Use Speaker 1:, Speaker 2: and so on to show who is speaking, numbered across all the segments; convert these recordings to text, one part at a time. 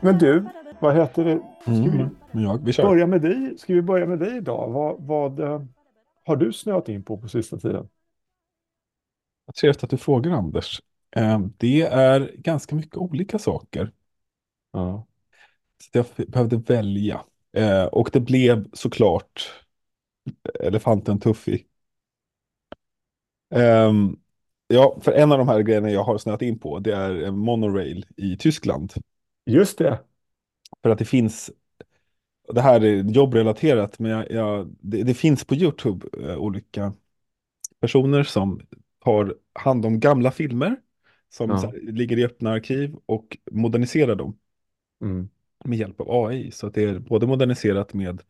Speaker 1: Men du, vad heter det? Ska vi
Speaker 2: Mm. Men jag, vi
Speaker 1: börja med dig? Ska vi börja med dig idag? Vad, vad eh, har du snöat in på på sista tiden?
Speaker 2: Vad Trevligt att du frågar Anders. Eh, Det är ganska mycket olika saker.
Speaker 1: Ja.
Speaker 2: Så jag behövde välja. Eh, Och det blev såklart elefanten Tuffy. Ehm, Ja, för en av de här grejerna jag har snöat in på det är monorail i Tyskland.
Speaker 1: Just det.
Speaker 2: För att det finns, det här är jobbrelaterat, men jag, jag, det, det finns på YouTube eh, olika personer som tar hand om gamla filmer som
Speaker 1: Ja.
Speaker 2: här, ligger i öppna arkiv och moderniserar dem
Speaker 1: Mm.
Speaker 2: med hjälp av AI. Så att det är både moderniserat med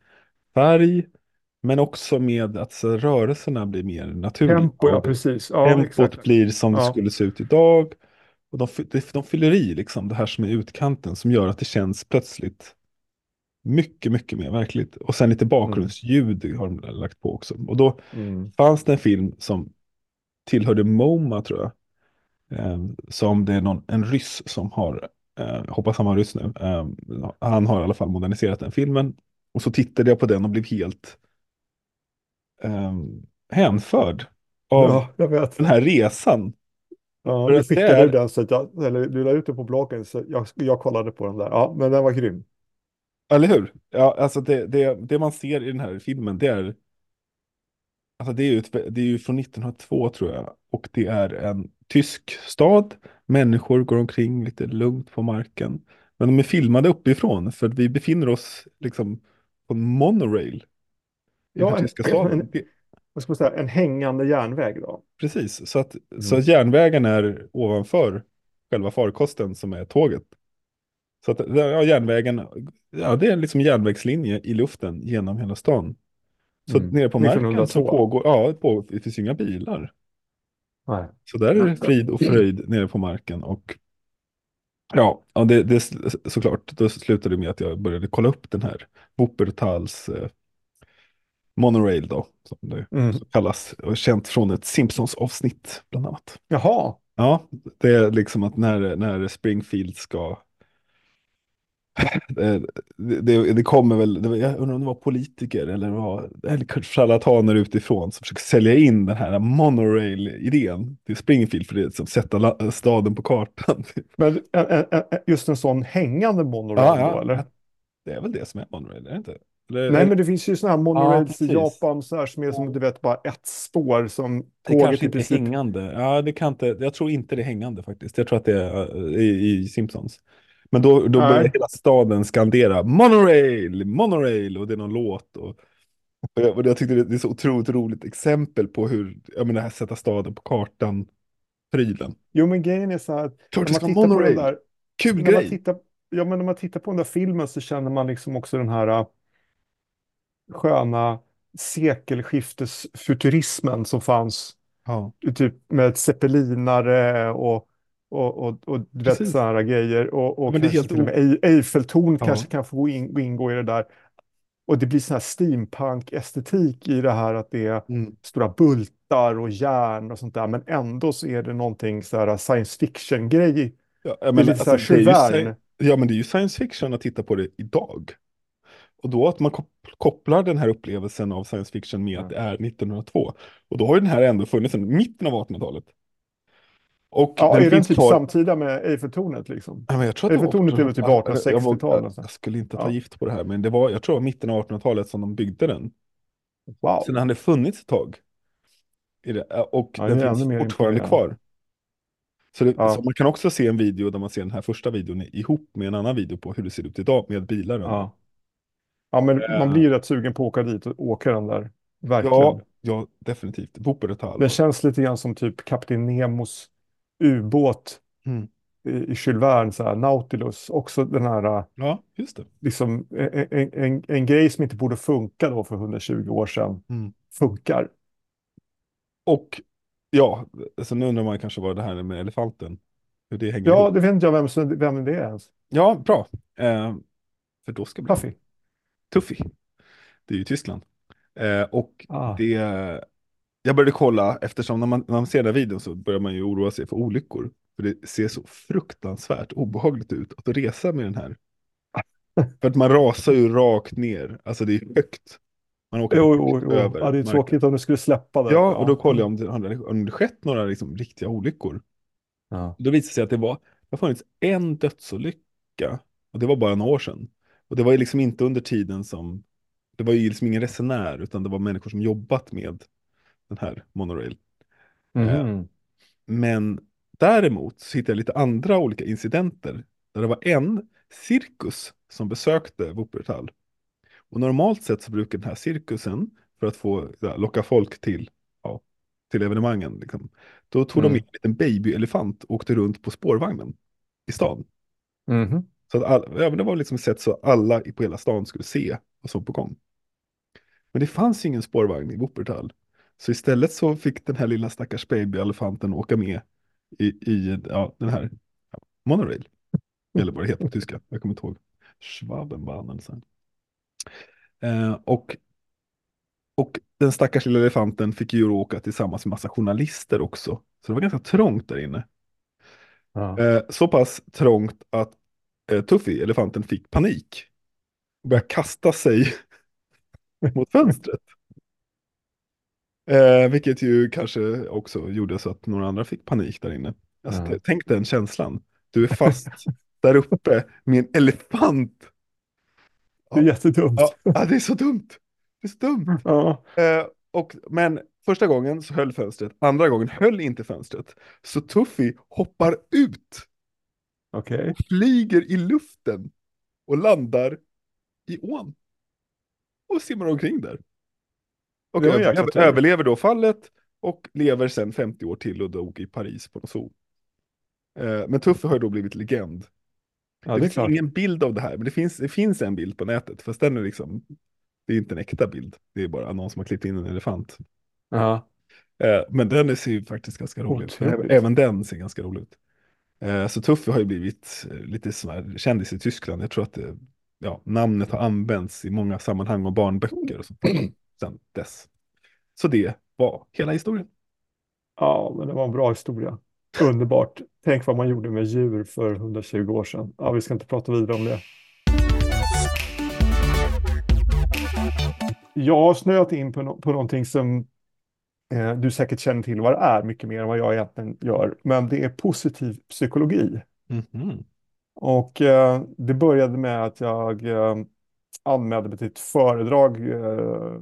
Speaker 2: färg, men också med att så, rörelserna blir mer naturliga.
Speaker 1: Tempo, ja precis. Ja,
Speaker 2: Tempot
Speaker 1: exakt.
Speaker 2: blir som det
Speaker 1: Ja.
Speaker 2: skulle se ut idag. Och de, de, fyller i liksom det här som är utkanten som gör att det känns plötsligt mycket, mycket mer verkligt. Och sen lite bakgrundsljud har de lagt på också. Och då
Speaker 1: Mm.
Speaker 2: fanns det en film som tillhörde MoMA tror jag. Eh, som det är någon, en ryss som har, eh, hoppas han var ryss nu, eh, han har i alla fall moderniserat den filmen. Och så tittade jag på den och blev helt eh, hänförd av
Speaker 1: Ja,
Speaker 2: den här resan.
Speaker 1: Ja, du skickade
Speaker 2: är-
Speaker 1: den så jag, eller du la ut den på bloggen så jag, jag kollade på den där. Ja, men den var grym.
Speaker 2: Eller hur? Ja, alltså det, det, det man ser i den här filmen det är Alltså det är, ju det är ju från 1902 tror jag. Och det är en tysk stad. Människor går omkring lite lugnt på marken. Men de är filmade uppifrån för vi befinner oss liksom på en monorail.
Speaker 1: Ja,
Speaker 2: den här
Speaker 1: en- en- Vad ska man säga? En hängande järnväg då.
Speaker 2: Precis, så att, så att järnvägen är ovanför själva farkosten som är tåget. Så att ja, järnvägen, ja det är liksom järnvägslinje i luften genom hela stan. Så
Speaker 1: Mm.
Speaker 2: nere på marken så
Speaker 1: 1902.
Speaker 2: pågår, ja på, det finns inga bilar.
Speaker 1: Nej.
Speaker 2: Så där är det frid och fröjd nere på marken och ja, ja det, det såklart, då slutade det med att jag började kolla upp den här Wuppertals eh, monorail då, som det
Speaker 1: Mm.
Speaker 2: kallas, och känt från ett Simpsons-avsnitt bland annat.
Speaker 1: Jaha.
Speaker 2: Ja, det är liksom att när, när Springfield ska... Det, det, det kommer väl, jag undrar om det var politiker eller, var, eller kanske charlataner utifrån som försöker sälja in den här monorail-idén till Springfield för det är som sätta staden på kartan.
Speaker 1: Men en, en, en, just en sån hängande monorail
Speaker 2: Ja, ja.
Speaker 1: då, eller?
Speaker 2: Det är väl det som är monorail, är det inte? Eller,
Speaker 1: Nej, men det finns ju sådana här monorails i
Speaker 2: precis.
Speaker 1: Japan så här, som är som du vet bara ett spår som
Speaker 2: det
Speaker 1: tåget
Speaker 2: kanske
Speaker 1: i
Speaker 2: inte är
Speaker 1: princip.
Speaker 2: hängande. Ja, det kan inte, jag tror inte det är hängande faktiskt. Jag tror att det är uh, i, i Simpsons. Men då, då börjar hela staden skandera monorail, monorail och det är någon låt. Och, och, jag, och jag tyckte det, det är så otroligt roligt exempel på hur, jag menar, här sätta staden på kartan, prylen.
Speaker 1: Jo, men grejen är så här att
Speaker 2: Klart
Speaker 1: man
Speaker 2: monorail.
Speaker 1: där,
Speaker 2: Kul
Speaker 1: när man
Speaker 2: grej.
Speaker 1: tittar, ja, men när man tittar på den där filmen så känner man liksom också den här sköna sekelskiftesfuturismen som fanns
Speaker 2: Ja,
Speaker 1: typ med zeppelinare och, och, och, och vet sådana grejer. Och, och
Speaker 2: men det är
Speaker 1: kanske
Speaker 2: helt
Speaker 1: med Ei- Eiffeltornet
Speaker 2: Ja.
Speaker 1: kanske kan få in, gå ingå i det där. Och det blir sån här steampunk-estetik i det här att det är
Speaker 2: mm.
Speaker 1: stora bultar och järn och sånt där. Men ändå så är det någonting så här science fiction-grej.
Speaker 2: ja,
Speaker 1: Det
Speaker 2: jag
Speaker 1: är
Speaker 2: menar,
Speaker 1: lite så här
Speaker 2: alltså. Ja, men det är ju science fiction att titta på det idag. Och då att man kop- kopplar den här upplevelsen av science fiction med att det är 1902. Och då har ju den här ändå funnits sedan mitten av 1800-talet. Och
Speaker 1: Ja,
Speaker 2: den
Speaker 1: är den
Speaker 2: finns
Speaker 1: typ
Speaker 2: kvar.
Speaker 1: samtida med Eiffeltornet liksom?
Speaker 2: Ja, men jag tror att det var
Speaker 1: Eiffeltornet är väl typ
Speaker 2: 1800 Ja,
Speaker 1: 1860-talet
Speaker 2: jag,
Speaker 1: nästan.
Speaker 2: jag skulle inte ta
Speaker 1: Ja.
Speaker 2: gift på det här, men det var, jag tror det var mitten av 1800-talet som de byggde den.
Speaker 1: Wow.
Speaker 2: Sen har det funnits ett tag. Och
Speaker 1: Ja,
Speaker 2: den finns fortfarande kvar. Så, det,
Speaker 1: Ja.
Speaker 2: så man kan också se en video där man ser den här första videon ihop med en annan video på hur det ser ut idag med bilar.
Speaker 1: Ja. Ja, men
Speaker 2: Eh.
Speaker 1: man blir ju rätt sugen på att åka dit och åka den där. Verkligen.
Speaker 2: ja, ja, definitivt. Wuppertal.
Speaker 1: Den känns lite grann som typ Kapten Nemos ubåt
Speaker 2: Mm.
Speaker 1: i, i Jules Verne, så här, Nautilus. Också den här, äh,
Speaker 2: Ja, just det.
Speaker 1: liksom, en, en, en, en grej som inte borde funka då för 120 år sedan,
Speaker 2: Mm.
Speaker 1: funkar.
Speaker 2: Och ja, så nu undrar man kanske vad det här är med elefanten. Hur det hänger
Speaker 1: Ja,
Speaker 2: ihop.
Speaker 1: det vet inte jag vem, vem det är ens.
Speaker 2: Ja, bra. Eh, för då ska det bli
Speaker 1: Puffy.
Speaker 2: Tuffy. Det är ju Tyskland. Eh, och
Speaker 1: Ah.
Speaker 2: det, jag började kolla, eftersom när man, när man ser den här videon så börjar man ju oroa sig för olyckor. För det ser så fruktansvärt obehagligt ut att resa med den här. För att man rasar ju rakt ner, alltså det är högt. Man åker
Speaker 1: Jo, jo, jo.
Speaker 2: över
Speaker 1: Ja, det är
Speaker 2: marken.
Speaker 1: tråkigt om du skulle släppa det.
Speaker 2: Ja, och då kollade jag om det om det skett några liksom, riktiga olyckor.
Speaker 1: Ja.
Speaker 2: Då visade det sig att det var, det har funnits en dödsolycka. Och det var bara några år sedan. Och det var ju liksom inte under tiden som, det var ju liksom ingen resenär, utan det var människor som jobbat med den här monorail.
Speaker 1: Mhm.
Speaker 2: Men däremot så hittade jag lite andra olika incidenter. Där det var en cirkus som besökte Wuppertal. Och normalt sett så brukar den här cirkusen, för att få ja, locka folk till, ja, till evenemangen, liksom, då tog de
Speaker 1: Mm.
Speaker 2: in en liten babyelefant och åkte runt på spårvagnen i stan.
Speaker 1: Mhm.
Speaker 2: Så att all, ja, men det var liksom ett sätt så alla på hela stan skulle se vad som på gång. Men det fanns ingen spårvagn i Wuppertal. Så istället så fick den här lilla stackars babyelefanten åka med i, i ja, den här ja, monorail. Eller vad det heter på tyska, jag kommer inte ihåg. Schwabenbahnen. Eh, och, och den stackars lilla elefanten fick ju åka tillsammans med massa journalister också. Så det var ganska trångt där inne.
Speaker 1: Ja.
Speaker 2: Eh, så pass trångt att eh, Tuffy, elefanten, fick panik. Och började kasta sig mot fönstret. Eh, vilket ju kanske också gjorde så att några andra fick panik där inne. Alltså,
Speaker 1: Ja.
Speaker 2: t- Tänk den känslan. Du är fast där uppe med en elefant.
Speaker 1: Det är jättedumt.
Speaker 2: Ja, ja, det är så dumt. Det är så dumt.
Speaker 1: Ja.
Speaker 2: Eh, och, men första gången så höll fönstret, andra gången höll inte fönstret. Så Tuffy hoppar ut,
Speaker 1: Okej.
Speaker 2: flyger i luften och landar i ån. Och simmar omkring där. Och överlever, överlever då fallet och lever sen 50 år till och dog i Paris på en zoo. Eh, men Tuffy har ju då blivit legend.
Speaker 1: Ja,
Speaker 2: det
Speaker 1: det
Speaker 2: finns
Speaker 1: klart.
Speaker 2: ingen bild av det här, men det finns, det finns en bild på nätet. Fast den är liksom, det är inte en äkta bild. Det är bara någon som har klippt in en elefant.
Speaker 1: Ja.
Speaker 2: Eh, men den ser ju faktiskt ganska rolig ut. Även den ser ganska rolig ut. Eh, så Tuffy har ju blivit eh, lite sån här kändis i Tyskland. Jag tror att det, ja, namnet har använts i många sammanhang och barnböcker och sånt. Sen dess. Så det var hela historien.
Speaker 1: ja, men det var en bra historia. Underbart. Tänk vad man gjorde med djur för 120 år sedan. Ja, vi ska inte prata vidare om det. Jag har snöat in på, no på någonting som eh, du säkert känner till vad det är, mycket mer än vad jag egentligen gör. Men det är positiv psykologi.
Speaker 2: Mhm.
Speaker 1: Och eh, det började med att jag eh, anmälde mig till ett föredrag eh,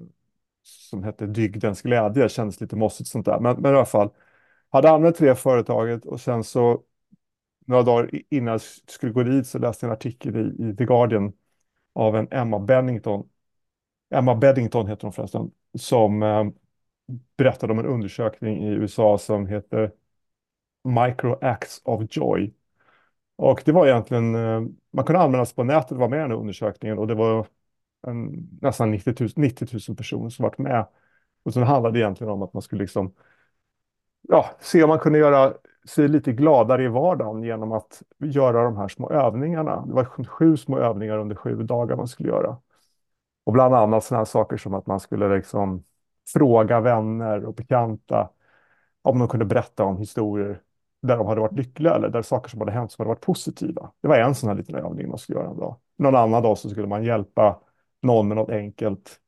Speaker 1: som hette Dygdens glädje. Det kändes lite mossigt sånt där. Men, men i alla fall, hade anmält till det företaget och sen så några dagar innan jag skulle gå dit så läste jag en artikel i, i The Guardian av en Emma Bennington. Emma Beddington heter hon förresten, som eh, berättade om en undersökning i USA som heter Micro Acts of Joy. Och det var egentligen, eh, man kunde anmäla sig på nätet och vara med i den här undersökningen och det var en, nästan 90 000, 90 000 personer som varit med. Och så handlade det egentligen om att man skulle liksom, ja, se om man kunde göra sig lite gladare i vardagen genom att göra de här små övningarna. Det var sju små övningar under sju dagar man skulle göra. Och bland annat sådana här saker som att man skulle liksom fråga vänner och bekanta om de kunde berätta om historier där de hade varit lyckliga eller där saker som hade hänt som hade varit positiva. Det var en sån här liten övning man skulle göra en dag. Någon annan dag så skulle man hjälpa någon med något enkelt,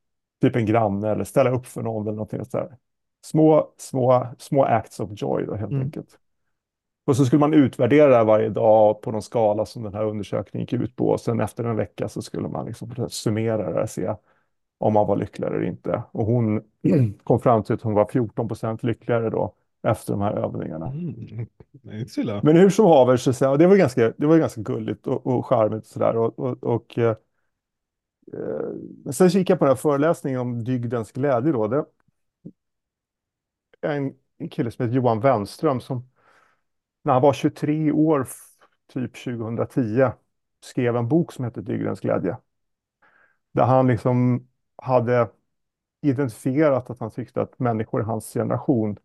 Speaker 1: typ en granne eller ställa upp för någon eller någonting sådär. Små, små, små acts of joy då helt
Speaker 2: Mm.
Speaker 1: enkelt. Och så skulle man utvärdera det här varje dag på någon skala som den här undersökningen gick ut på. Och sen efter en vecka så skulle man liksom summera det och se om man var lyckligare eller inte. Och hon kom fram till att hon var 14 procent lyckligare då efter de här övningarna.
Speaker 2: Mm.
Speaker 1: Men hur som haver så det var ganska, det var ganska gulligt och, och charmigt och sådär. Och, och, och, eh, eh, sen kikade jag på den här föreläsningen om dygdens glädje då. Det en, en kille som heter Johan Wenström som när han var 23 år, typ 2010, skrev en bok som heter Dygdens glädje. Där han liksom hade identifierat att han tyckte att människor i hans generation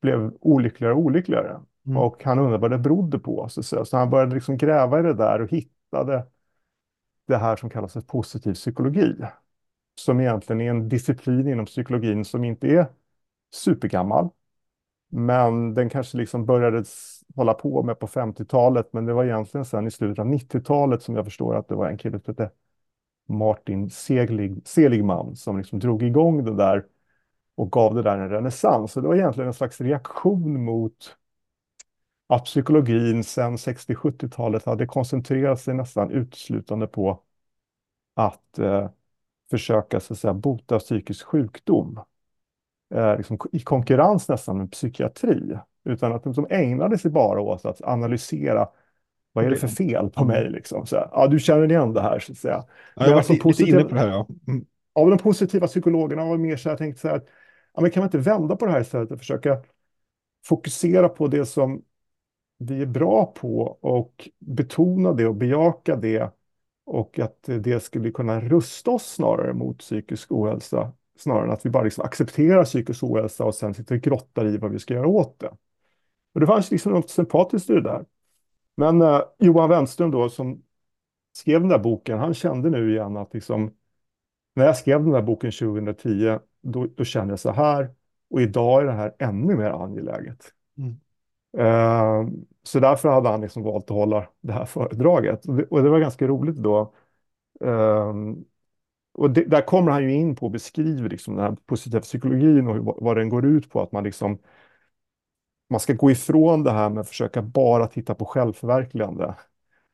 Speaker 1: blev olyckligare och olyckligare.
Speaker 2: Mm.
Speaker 1: Och han undrade vad det berodde på. Så, så, så han började liksom gräva i det där och hittade det här som kallas för positiv psykologi. Som egentligen är en disciplin inom psykologin som inte är supergammal. Men den kanske liksom började hålla på med på 50-talet, men det var egentligen sen i slutet av 90-talet som jag förstår att det var en kille som hette Martin Seglig, Seligman som liksom drog igång det där och gav det där en renässans. Så det var egentligen en slags reaktion mot att psykologin sedan 60-70-talet hade koncentrerat sig nästan uteslutande på att eh, försöka så att säga, bota psykisk sjukdom. Eh, liksom, I konkurrens nästan med psykiatri. Utan att de ägnade sig bara åt att analysera vad är det för fel på
Speaker 2: Mm.
Speaker 1: mig. Liksom. Så ja, du känner igen det här så att säga.
Speaker 2: Ja, jag var
Speaker 1: alltså
Speaker 2: lite
Speaker 1: positiv-
Speaker 2: inne på det här ja. Mm.
Speaker 1: av de positiva psykologerna var mer så här, tänkt så här, ja, men kan man inte vända på det här istället och försöka fokusera på det som vi är bra på och betona det och bejaka det och att det skulle kunna rusta oss snarare mot psykisk ohälsa snarare än att vi bara liksom accepterar psykisk ohälsa och sen sitter och grottar i vad vi ska göra åt det. Och det fanns liksom något sympatiskt i det där. Men eh, Johan Wenström då som skrev den där boken, han kände nu igen att liksom när jag skrev den där boken 2010, då, då kände jag så här, och idag är det här ännu mer angeläget.
Speaker 2: Mm.
Speaker 1: Eh, så därför hade han liksom valt att hålla det här föredraget. Och det, och det var ganska roligt då. Eh, och det, där kommer han ju in på och beskriver liksom den här positiva psykologin och vad, vad den går ut på, att man liksom man ska gå ifrån det här med att försöka bara titta på självförverkligande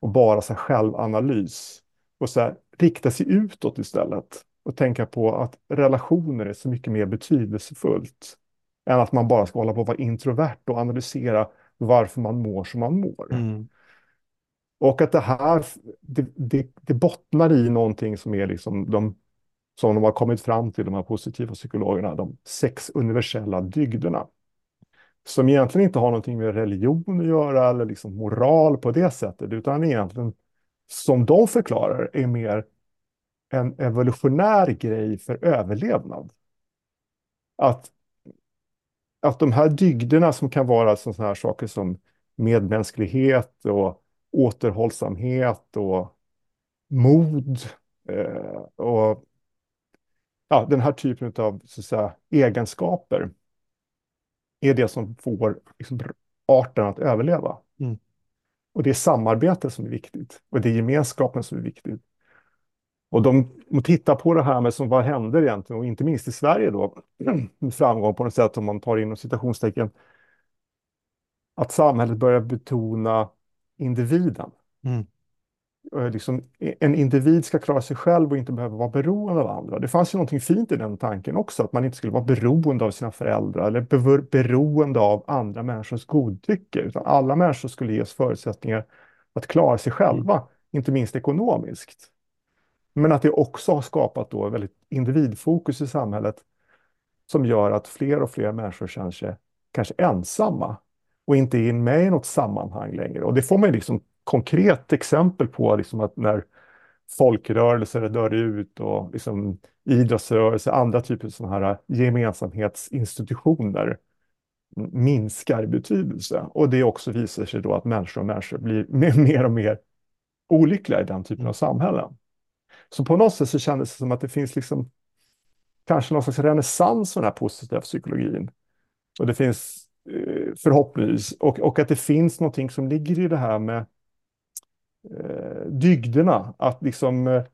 Speaker 1: och bara så självanalys och så här, rikta sig utåt istället och tänka på att relationer är så mycket mer betydelsefullt än att man bara ska hålla på att vara introvert och analysera varför man mår som man mår.
Speaker 2: Mm.
Speaker 1: Och att det här, det, det, det bottnar i någonting som är liksom de, som de har kommit fram till, de här positiva psykologerna, de sex universella dygderna. Som egentligen inte har någonting med religion att göra eller liksom moral på det sättet, utan egentligen, som de förklarar, är mer en evolutionär grej för överlevnad. Att, att de här dygderna som kan vara sådana här saker som medmänsklighet och återhållsamhet och mod eh, och ja, den här typen av så att säga, egenskaper är det som får liksom, arten att överleva.
Speaker 2: Mm.
Speaker 1: Och det är samarbete som är viktigt och det är gemenskapen som är viktigt. Och de de tittar på det här med som vad händer egentligen och inte minst i Sverige då, med framgång på något sätt om man tar in citationstecken, att samhället börjar betona individen.
Speaker 2: Mm.
Speaker 1: Liksom, e, en individ ska klara sig själv och inte behöva vara beroende av andra. Det fanns ju någonting fint i den tanken också, att man inte skulle vara beroende av sina föräldrar eller beroende av andra människors godtycke, utan alla människor skulle ges förutsättningar att klara sig själva, inte minst ekonomiskt. Men att det också har skapat då väldigt individfokus i samhället som gör att fler och fler människor känner sig kanske ensamma och inte är med i något sammanhang längre. Och det får man ju liksom konkret exempel på, liksom att när folkrörelser dör ut och liksom idrottsrörelser, andra typer av sådana här gemensamhetsinstitutioner minskar i betydelse. Och det också visar sig då att människor och människor blir mer och mer olyckliga i den typen av samhällen. Så på något sätt så kändes det som att det finns liksom kanske någon slags renässans för den här positiva psykologin. Och det finns eh, förhoppningsvis, och, och att det finns någonting som ligger i det här med eh, dygderna, att liksom eh,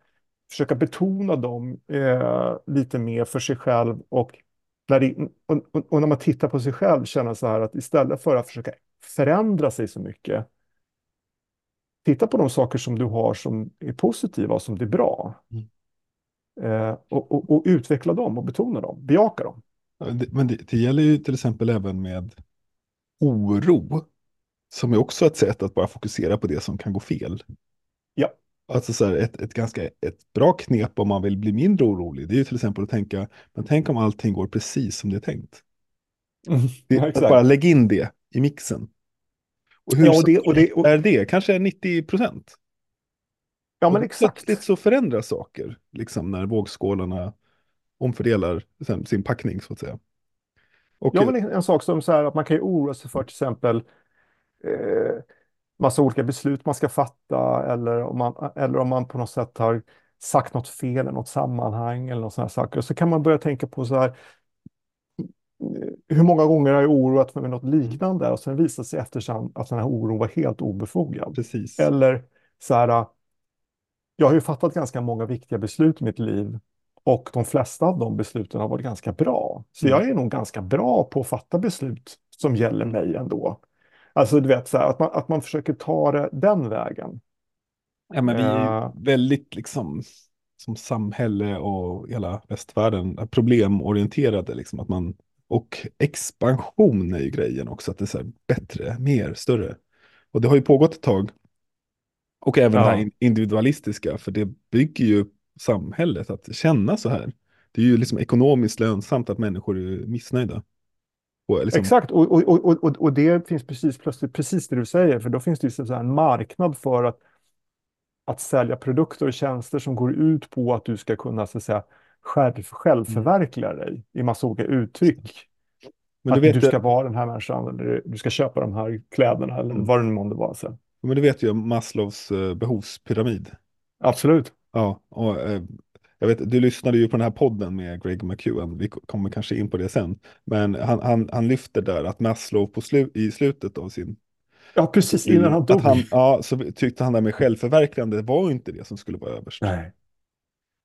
Speaker 1: försöka betona dem eh, lite mer för sig själv och när, det, och, och, när man tittar på sig själv känna så här att istället för att försöka förändra sig så mycket, titta på de saker som du har som är positiva och som det är bra.
Speaker 2: Mm.
Speaker 1: Eh, och, och, och utveckla dem och betona dem, bejaka dem.
Speaker 2: Men det, det gäller ju till exempel även med oro. Som är också ett sätt att bara fokusera på det som kan gå fel.
Speaker 1: Ja.
Speaker 2: Alltså så här, ett, ett ganska ett bra knep om man vill bli mindre orolig. Det är ju till exempel att tänka, men tänk om allting går precis som det är tänkt. Det,
Speaker 1: Ja,
Speaker 2: att bara lägga in det i mixen. Och hur
Speaker 1: Ja, och det- och det- och-
Speaker 2: är det? Kanske 90 procent.
Speaker 1: Ja, men exakt.
Speaker 2: Plötsligt så förändras saker, liksom när vågskålarna omfördelar sin, packning så att säga. Och,
Speaker 1: Ja, men en, en sak som så här att man kan ju oroa sig för till exempel eh, massa olika beslut man ska fatta eller om man, eller om man på något sätt har sagt något fel i något sammanhang eller något sådana saker. Så kan man börja tänka på så här, hur många gånger har jag oroat mig med något liknande och sen visade sig eftersom att den här oron var helt obefogad.
Speaker 2: Precis.
Speaker 1: Eller så här, jag har ju fattat ganska många viktiga beslut i mitt liv och de flesta av de besluten har varit ganska bra. Så
Speaker 2: Mm.
Speaker 1: jag är nog ganska bra på att fatta beslut som gäller mig ändå. Alltså du vet, så här, att, man, att man försöker ta det den vägen.
Speaker 2: Ja, men vi är
Speaker 1: Eh,
Speaker 2: väldigt liksom som samhälle och hela västvärlden problemorienterade liksom att man och expansion är ju grejen också att det är så här bättre, mer, större. Och det har ju pågått ett tag. Och även det här
Speaker 1: ja.
Speaker 2: in- individualistiska för det bygger ju samhället att känna så här. Det är ju liksom ekonomiskt lönsamt att människor är missnöjda. Och liksom,
Speaker 1: Exakt, och, och, och, och, det finns precis, plötsligt precis det du säger, för då finns det ju en marknad för att, att sälja produkter och tjänster som går ut på att du ska kunna så att säga, själv, självförverkliga dig i massa olika uttryck.
Speaker 2: men du
Speaker 1: Att du ska vara den här människan, eller du ska köpa de här kläderna, eller
Speaker 2: Mm.
Speaker 1: vad det nu månde vara. Så.
Speaker 2: men du vet ju Maslows eh, behovspyramid.
Speaker 1: Absolut.
Speaker 2: Ja, och eh, jag vet, du lyssnade ju på den här podden med Greg McEwen, vi kommer kanske in på det sen. Men han, han, han lyfter där att Maslow på slu, i slutet av sin
Speaker 1: Ja, precis innan han dog.
Speaker 2: han, ja, så tyckte han det med självförverkligande var inte det som skulle vara överst.
Speaker 1: Nej,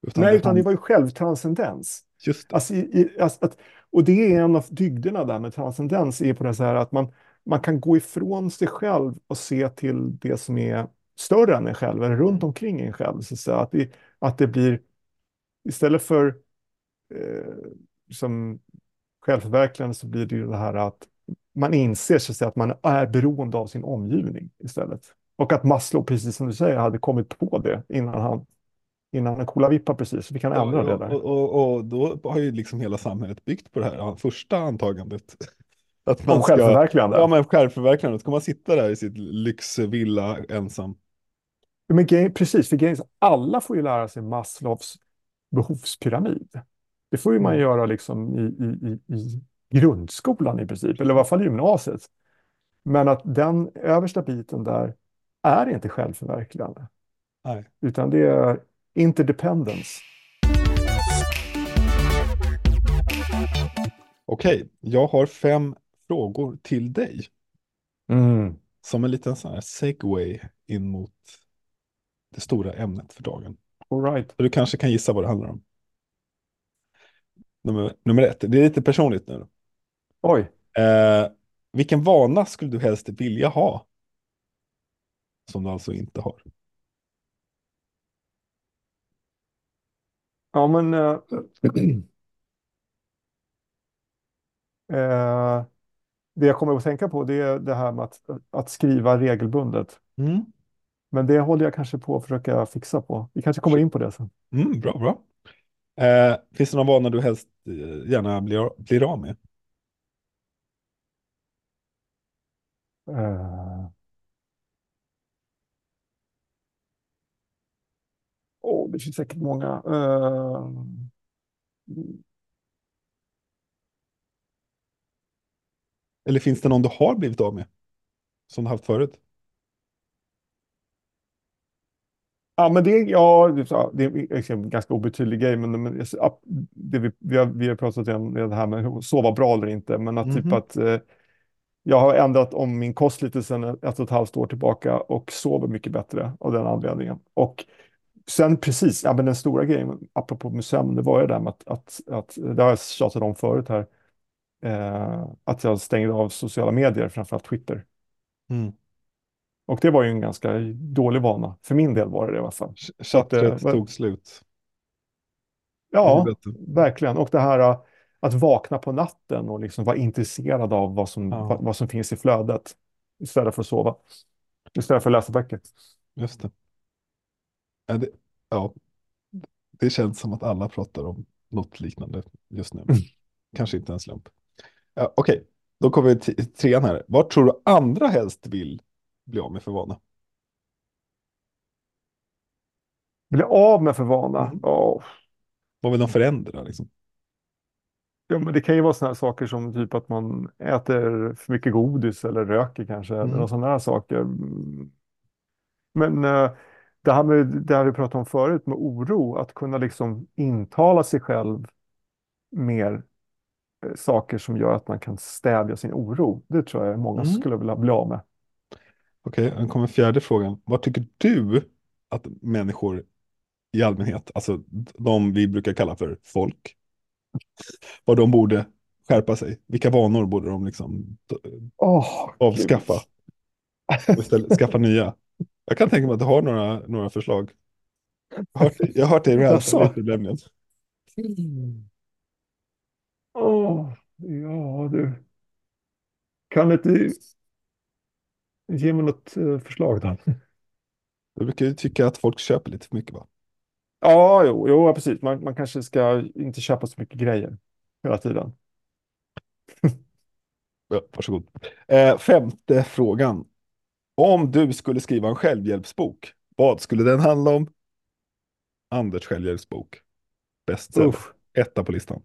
Speaker 2: Utan
Speaker 1: Nej utan det var ju självtranscendens.
Speaker 2: just det.
Speaker 1: Alltså, i, i, alltså, att, och det är en av dygderna där med transcendens, är på det här att man, man kan gå ifrån sig själv och se till det som är större än en själv, eller runt omkring en själv. Så att, säga. att, det, att det blir, istället för eh, som självförverkligande så blir det ju det här att man inser så att, säga, att man är beroende av sin omgivning istället. Och att Maslow, precis som du säger, hade kommit på det innan han innan han kollade vippa precis, så han
Speaker 2: Ja,
Speaker 1: ändra det
Speaker 2: ja,
Speaker 1: där.
Speaker 2: och, och, och då har ju liksom hela samhället byggt på det här första antagandet. Att man
Speaker 1: Om
Speaker 2: ska,
Speaker 1: självförverkligande.
Speaker 2: ja men självförverkligande, ska man sitta där i sitt lyxvilla ensam.
Speaker 1: Men precis, för alla får ju lära sig Maslows behovspyramid. Det får ju man
Speaker 2: Mm.
Speaker 1: göra liksom i, i, i, i grundskolan i princip, eller i alla fall gymnasiet. Men att den översta biten där är inte självförverkligande,
Speaker 2: Nej.
Speaker 1: utan det är interdependence.
Speaker 2: Okej, jag har fem frågor till dig. Som en liten sån här segway in mot det stora ämnet för dagen.
Speaker 1: All right.
Speaker 2: Så du kanske kan gissa vad det handlar om. Nummer, nummer ett, det är lite personligt nu.
Speaker 1: Oj,
Speaker 2: Eh, vilken vana skulle du helst vilja ha? Som du alltså inte har.
Speaker 1: ja men... eh, eh, det jag kommer att tänka på det är det här med att, att skriva regelbundet.
Speaker 2: Mm.
Speaker 1: Men det håller jag kanske på att försöka fixa på. Vi kanske kommer in på det sen.
Speaker 2: Mm, bra, bra. Eh, finns det någon vana du helst eh, gärna blir, blir av med?
Speaker 1: Eh, åh, det finns säkert många. Eh,
Speaker 2: Eller finns det någon du har blivit av med? Som du haft förut?
Speaker 1: Ja, men det, ja, det, är en ganska obetydlig grej. Men, men det vi, vi, har, vi har pratat om det här med att sova bra eller inte. Men att typ
Speaker 2: Mhm.
Speaker 1: att eh, jag har ändrat om min kost lite sedan ett och ett halvt år tillbaka och sover mycket bättre av den anledningen. Och sen precis, ja, men den stora grejen, apropå med sömn, det var ju det där med att, att, att det har jag tjatat om förut här, eh, att jag stängde av sociala medier, framförallt Twitter.
Speaker 2: Mm.
Speaker 1: Och det var ju en ganska dålig vana. För min del var det det i alla fall. Eh,
Speaker 2: Chattret
Speaker 1: vad-
Speaker 2: tog slut.
Speaker 1: Ja, verkligen. Och det här eh, att vakna på natten och liksom vara intresserad av vad som,
Speaker 2: Ja.
Speaker 1: vad, vad som finns i flödet istället för att sova. Istället för att läsa böcker.
Speaker 2: Just det. Ja, det, ja, det känns som att alla pratar om något liknande just nu.
Speaker 1: Mm.
Speaker 2: Kanske inte en slump. Ja, Okej, då kommer vi till trean här. Vad tror du andra helst vill bli av med för vana?
Speaker 1: Bli av med för vana. Ja,
Speaker 2: Vad vill de förändra? Liksom?
Speaker 1: Ja, men det kan ju vara sådana saker som typ att man äter för mycket godis eller röker kanske,
Speaker 2: Mm.
Speaker 1: eller sådana här saker. Men eh, det här med det här vi pratade om förut med oro, att kunna liksom intala sig själv mer eh, saker som gör att man kan stävja sin oro. Det tror jag många
Speaker 2: Mm.
Speaker 1: skulle vilja bli av med.
Speaker 2: Okej, nu kommer fjärde frågan. Vad tycker du att människor i allmänhet, alltså de vi brukar kalla för folk, vad de borde skärpa sig? Vilka vanor borde de liksom
Speaker 1: Åh,
Speaker 2: avskaffa och istället skaffa nya? Jag kan tänka mig att du har några, några förslag. Jag har hört, jag har hört dig lite nämligen.
Speaker 1: Åh, ja du. Kan inte ge mig något eh, förslag då?
Speaker 2: Du brukar ju tycka att folk köper lite för mycket va?
Speaker 1: Ja, jo, jo precis. Man, man kanske ska inte köpa så mycket grejer hela tiden.
Speaker 2: Ja, varsågod. Eh, femte frågan. Om du skulle skriva en självhjälpsbok, vad skulle den handla om? Anders självhjälpsbok. Bestseller. Etta på listan.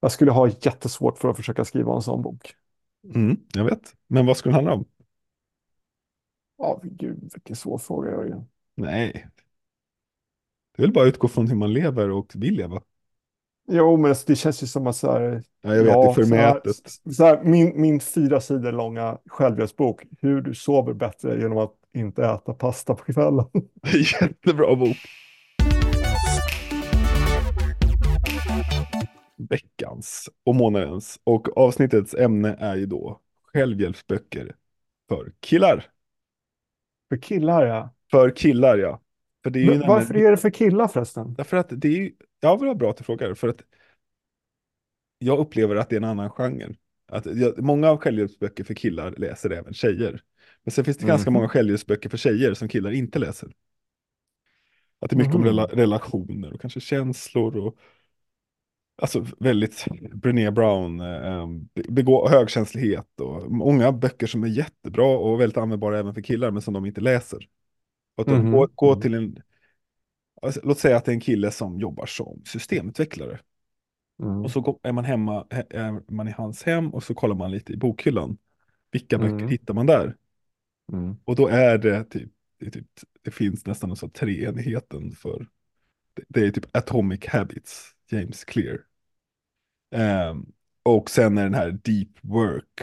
Speaker 1: jag skulle ha jättesvårt för att försöka skriva en sån bok.
Speaker 2: Mm, jag vet. Men vad skulle den handla om?
Speaker 1: Ja, gud, vilken svår fråga, Jörgen.
Speaker 2: Nej. Det är väl bara utgå från hur man lever och vill leva.
Speaker 1: Jo, men det känns ju som att så här,
Speaker 2: Ja, jag vet, det är
Speaker 1: ja, så här,
Speaker 2: förmätet.
Speaker 1: så här, min, min fyra sidor långa självhjälpsbok, hur du sover bättre genom att inte äta pasta på kvällen.
Speaker 2: Jättebra bok. Veckans och månadens och avsnittets ämne är ju då självhjälpsböcker för killar.
Speaker 1: För killar, ja.
Speaker 2: För killar, ja. För det är
Speaker 1: Men varför är det för killar förresten?
Speaker 2: Därför att det är ju, ja vad bra att du frågar, för att jag upplever att det är en annan genre. Att jag, många av självhjälpsböcker för killar läser även tjejer. Men sen finns det ganska
Speaker 1: Mhm.
Speaker 2: många självhjälpsböcker för tjejer som killar inte läser. Att det är mycket om
Speaker 1: Mhm.
Speaker 2: rela, relationer och kanske känslor och alltså väldigt Brené Brown, eh, begå, högkänslighet och många böcker som är jättebra och väldigt användbara även för killar men som de inte läser. Och att de
Speaker 1: Mhm.
Speaker 2: går, går
Speaker 1: Mm.
Speaker 2: till en, alltså, låt säga att det är en kille som jobbar som systemutvecklare.
Speaker 1: Mm.
Speaker 2: Och så är man hemma, he- är man i hans hem och så kollar man lite i bokhyllan. Vilka böcker
Speaker 1: Mm.
Speaker 2: hittar man där?
Speaker 1: Mm.
Speaker 2: Och då är det typ, det, typ, det finns nästan en sån treenigheten för, det, det är typ Atomic Habits, James Clear. Ehm, och sen är den här Deep Work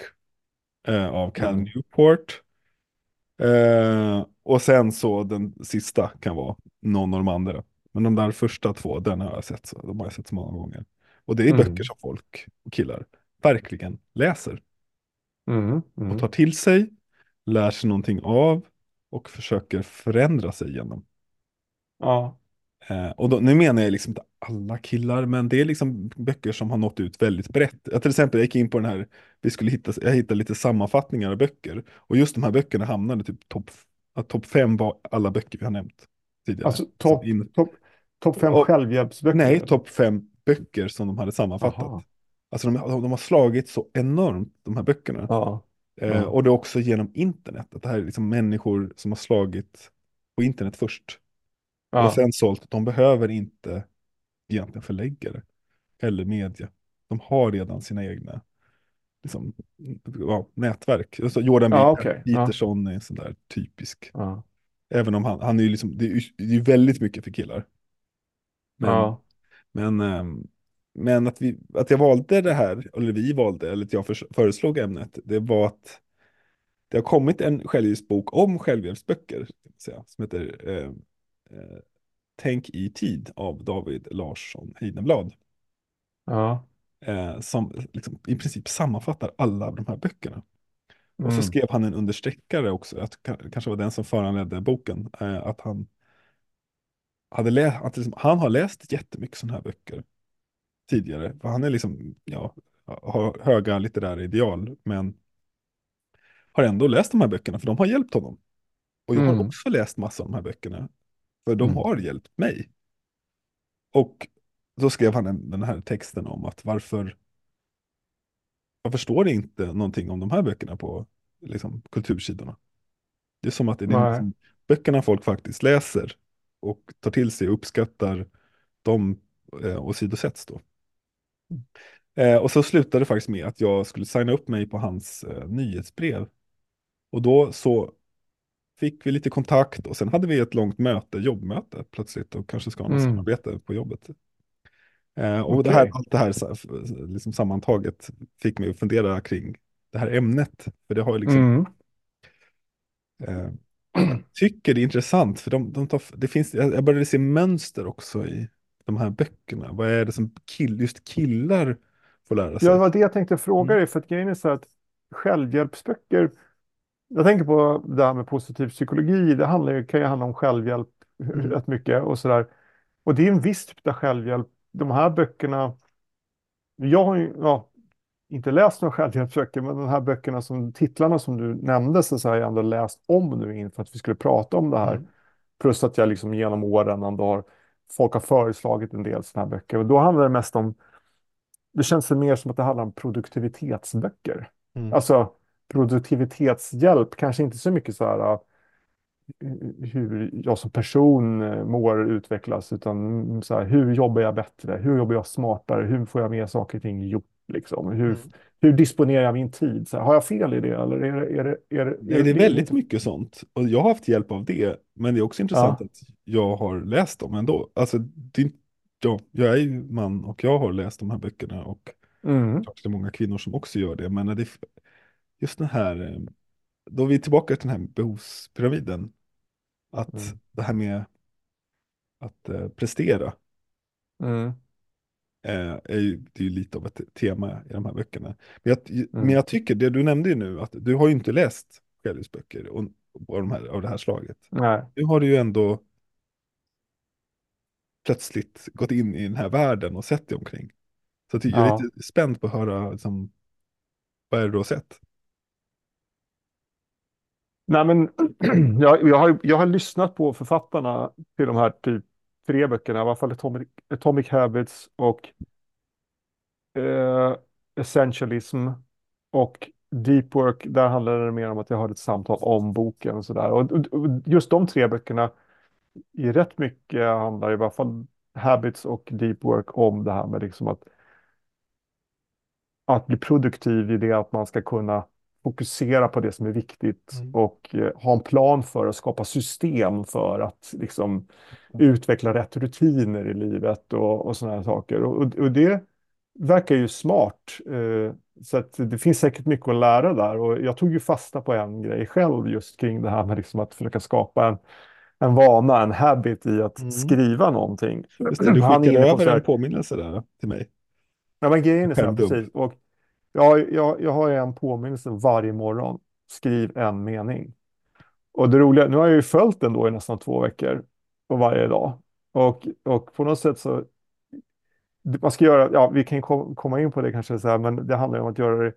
Speaker 2: eh, av Cal
Speaker 1: Mm.
Speaker 2: Newport. Eh, och sen så den sista kan vara någon av de andra. Men de där första två, den har jag sett, så, de har jag sett så många gånger. Och det är
Speaker 1: Mm.
Speaker 2: böcker som folk och killar verkligen läser
Speaker 1: Mm. Mm.
Speaker 2: och tar till sig, lär sig någonting av och försöker förändra sig genom.
Speaker 1: Ja.
Speaker 2: Eh, och då, nu menar jag liksom inte alla killar, men det är liksom böcker som har nått ut väldigt brett. Jag till exempel jag gick in på den här, vi skulle hitta, jag hittade lite sammanfattningar av böcker. Och just de här böckerna hamnade typ topp topp fem var alla böcker vi har nämnt tidigare.
Speaker 1: Alltså topp top, top fem
Speaker 2: Och-
Speaker 1: självhjälpsböcker?
Speaker 2: Nej, topp fem böcker som de hade sammanfattat.
Speaker 1: Jaha.
Speaker 2: Alltså de, de har slagit så enormt, de här böckerna.
Speaker 1: Ja.
Speaker 2: Eh,
Speaker 1: Ja.
Speaker 2: och det är också genom internet, att det här är liksom människor som har slagit på internet först.
Speaker 1: Ja.
Speaker 2: Och sen sålt, de behöver inte egentligen förläggare eller media. De har redan sina egna liksom, ja, nätverk. Alltså Jordan
Speaker 1: Ja,
Speaker 2: Peter-
Speaker 1: okej. Ja.
Speaker 2: Peterson är en sån där typisk.
Speaker 1: Ja.
Speaker 2: Även om han, han är ju liksom, det är ju väldigt mycket för killar. Men,
Speaker 1: Ja.
Speaker 2: men, ehm, men att, vi, att jag valde det här, eller vi valde, eller att jag föreslog ämnet, det var att det har kommit en självhjälpsbok om självhjälpsböcker, som heter eh, eh, Tänk i tid av David Larsson Heidenblad.
Speaker 1: Ja.
Speaker 2: Eh, som liksom, i princip sammanfattar alla de här böckerna. Och så
Speaker 1: Mm.
Speaker 2: skrev han en understreckare också, att ka- kanske var den som föranledde boken, eh, att han hade läst, att liksom, han har läst jättemycket sådana här böcker tidigare. För han är liksom, ja, har höga litterära ideal, men har ändå läst de här böckerna, för de har hjälpt honom. Och jag har
Speaker 1: Mm.
Speaker 2: också läst massa av de här böckerna, för de
Speaker 1: Mm.
Speaker 2: har hjälpt mig. Och då skrev han en, den här texten om att varför, varför står det inte någonting om de här böckerna på liksom, kultursidorna? Det är som att det är liksom, böckerna folk faktiskt läser och tar till sig och uppskattar, de eh, åsidosätts då. Eh, och så slutade det faktiskt med att jag skulle signa upp mig på hans eh, nyhetsbrev. Och då så fick vi lite kontakt och sen hade vi ett långt möte, jobbmöte plötsligt och kanske ska ha något
Speaker 1: Mm.
Speaker 2: samarbete på jobbet. Eh, och det här, allt det här så- liksom sammantaget fick mig att fundera kring det här ämnet. För det har ju liksom,
Speaker 1: Mm.
Speaker 2: eh, jag tycker det är intressant, för de, de tar, det finns, jag började se mönster också i de här böckerna. Vad är det som kill, just killar får lära
Speaker 1: Ja,
Speaker 2: sig?
Speaker 1: det var det jag tänkte fråga
Speaker 2: Mm.
Speaker 1: dig, för att grejen är så att självhjälpsböcker, jag tänker på det här med positiv psykologi, det handlar, kan ju handla om självhjälp
Speaker 2: Mm.
Speaker 1: rätt mycket och sådär. Och det är en viss typ av självhjälp. De här böckerna, jag har ju ja, inte läst några självhjälpsböcker, men de här böckerna som titlarna som du nämnde så har jag ändå läst om nu inför att vi skulle prata om det här.
Speaker 2: Mm.
Speaker 1: Plus att jag liksom genom åren ändå har, folk har föreslagit en del sådana här böcker. Och då handlar det mest om, det känns det mer som att det handlar om produktivitetsböcker.
Speaker 2: Mm.
Speaker 1: Alltså produktivitetshjälp, kanske inte så mycket så här uh, hur jag som person uh, mår och utvecklas, utan så här, hur jobbar jag bättre? Hur jobbar jag smartare? Hur får jag mer saker och ting gjort? Liksom? Hur,
Speaker 2: Mm.
Speaker 1: hur disponerar jag min tid? Så här, har jag fel i det? Eller är det, är det, är det,
Speaker 2: Nej, det är
Speaker 1: det-
Speaker 2: väldigt mycket sånt. Och jag har haft hjälp av det. Men det är också intressant
Speaker 1: Ja.
Speaker 2: att jag har läst dem ändå. Alltså, det, är ja, jag är ju man och jag har läst de här böckerna. Och
Speaker 1: Mm,
Speaker 2: det är många kvinnor som också gör det. Men det, är just den här, eh, då är vi tillbaka till den här behovspyramiden. Att
Speaker 1: Mm.
Speaker 2: det här med att eh, prestera
Speaker 1: mm,
Speaker 2: eh, är ju, det är ju lite av ett tema i de här böckerna. Men jag, men
Speaker 1: Mm.
Speaker 2: jag tycker, det du nämnde ju nu, att du har ju inte läst självhjälpsböcker och, och de här, av det här slaget.
Speaker 1: nej,
Speaker 2: Nu har du ju ändå plötsligt gått in i den här världen och sett dig omkring. Så jag är
Speaker 1: Ja.
Speaker 2: lite spänd på att höra, liksom, vad är det du har sett?
Speaker 1: Nej men jag, jag, har, jag har lyssnat på författarna till de här typ tre böckerna, i alla fall Atomic, Atomic Habits och eh, Essentialism och Deep Work, där handlar det mer om att jag har ett samtal om boken och sådär. Och, och, och just de tre böckerna i rätt mycket handlar i alla fall Habits och Deep Work om det här med liksom att, att bli produktiv i det att man ska kunna fokusera på det som är viktigt
Speaker 2: Mm.
Speaker 1: och eh, ha en plan för att skapa system för att liksom utveckla rätt rutiner i livet och, och sådana här saker. Och, och, det verkar ju smart. Eh, så det finns säkert mycket att lära där. Och jag tog ju fasta på en grej själv just kring det här med liksom att försöka skapa en, en vana, en habit i att
Speaker 2: Mm.
Speaker 1: skriva någonting.
Speaker 2: Just det, du skickade
Speaker 1: på
Speaker 2: över en påminnelse där till mig.
Speaker 1: Ja, men grejen är så här, precis. Och jag, jag, jag har en påminnelse varje morgon. Skriv en mening. Och det roliga, nu har jag ju följt den då i nästan två veckor. Och varje dag. Och, och på något sätt så, man ska göra, ja vi kan komma in på det kanske så här, men det handlar ju om att göra det,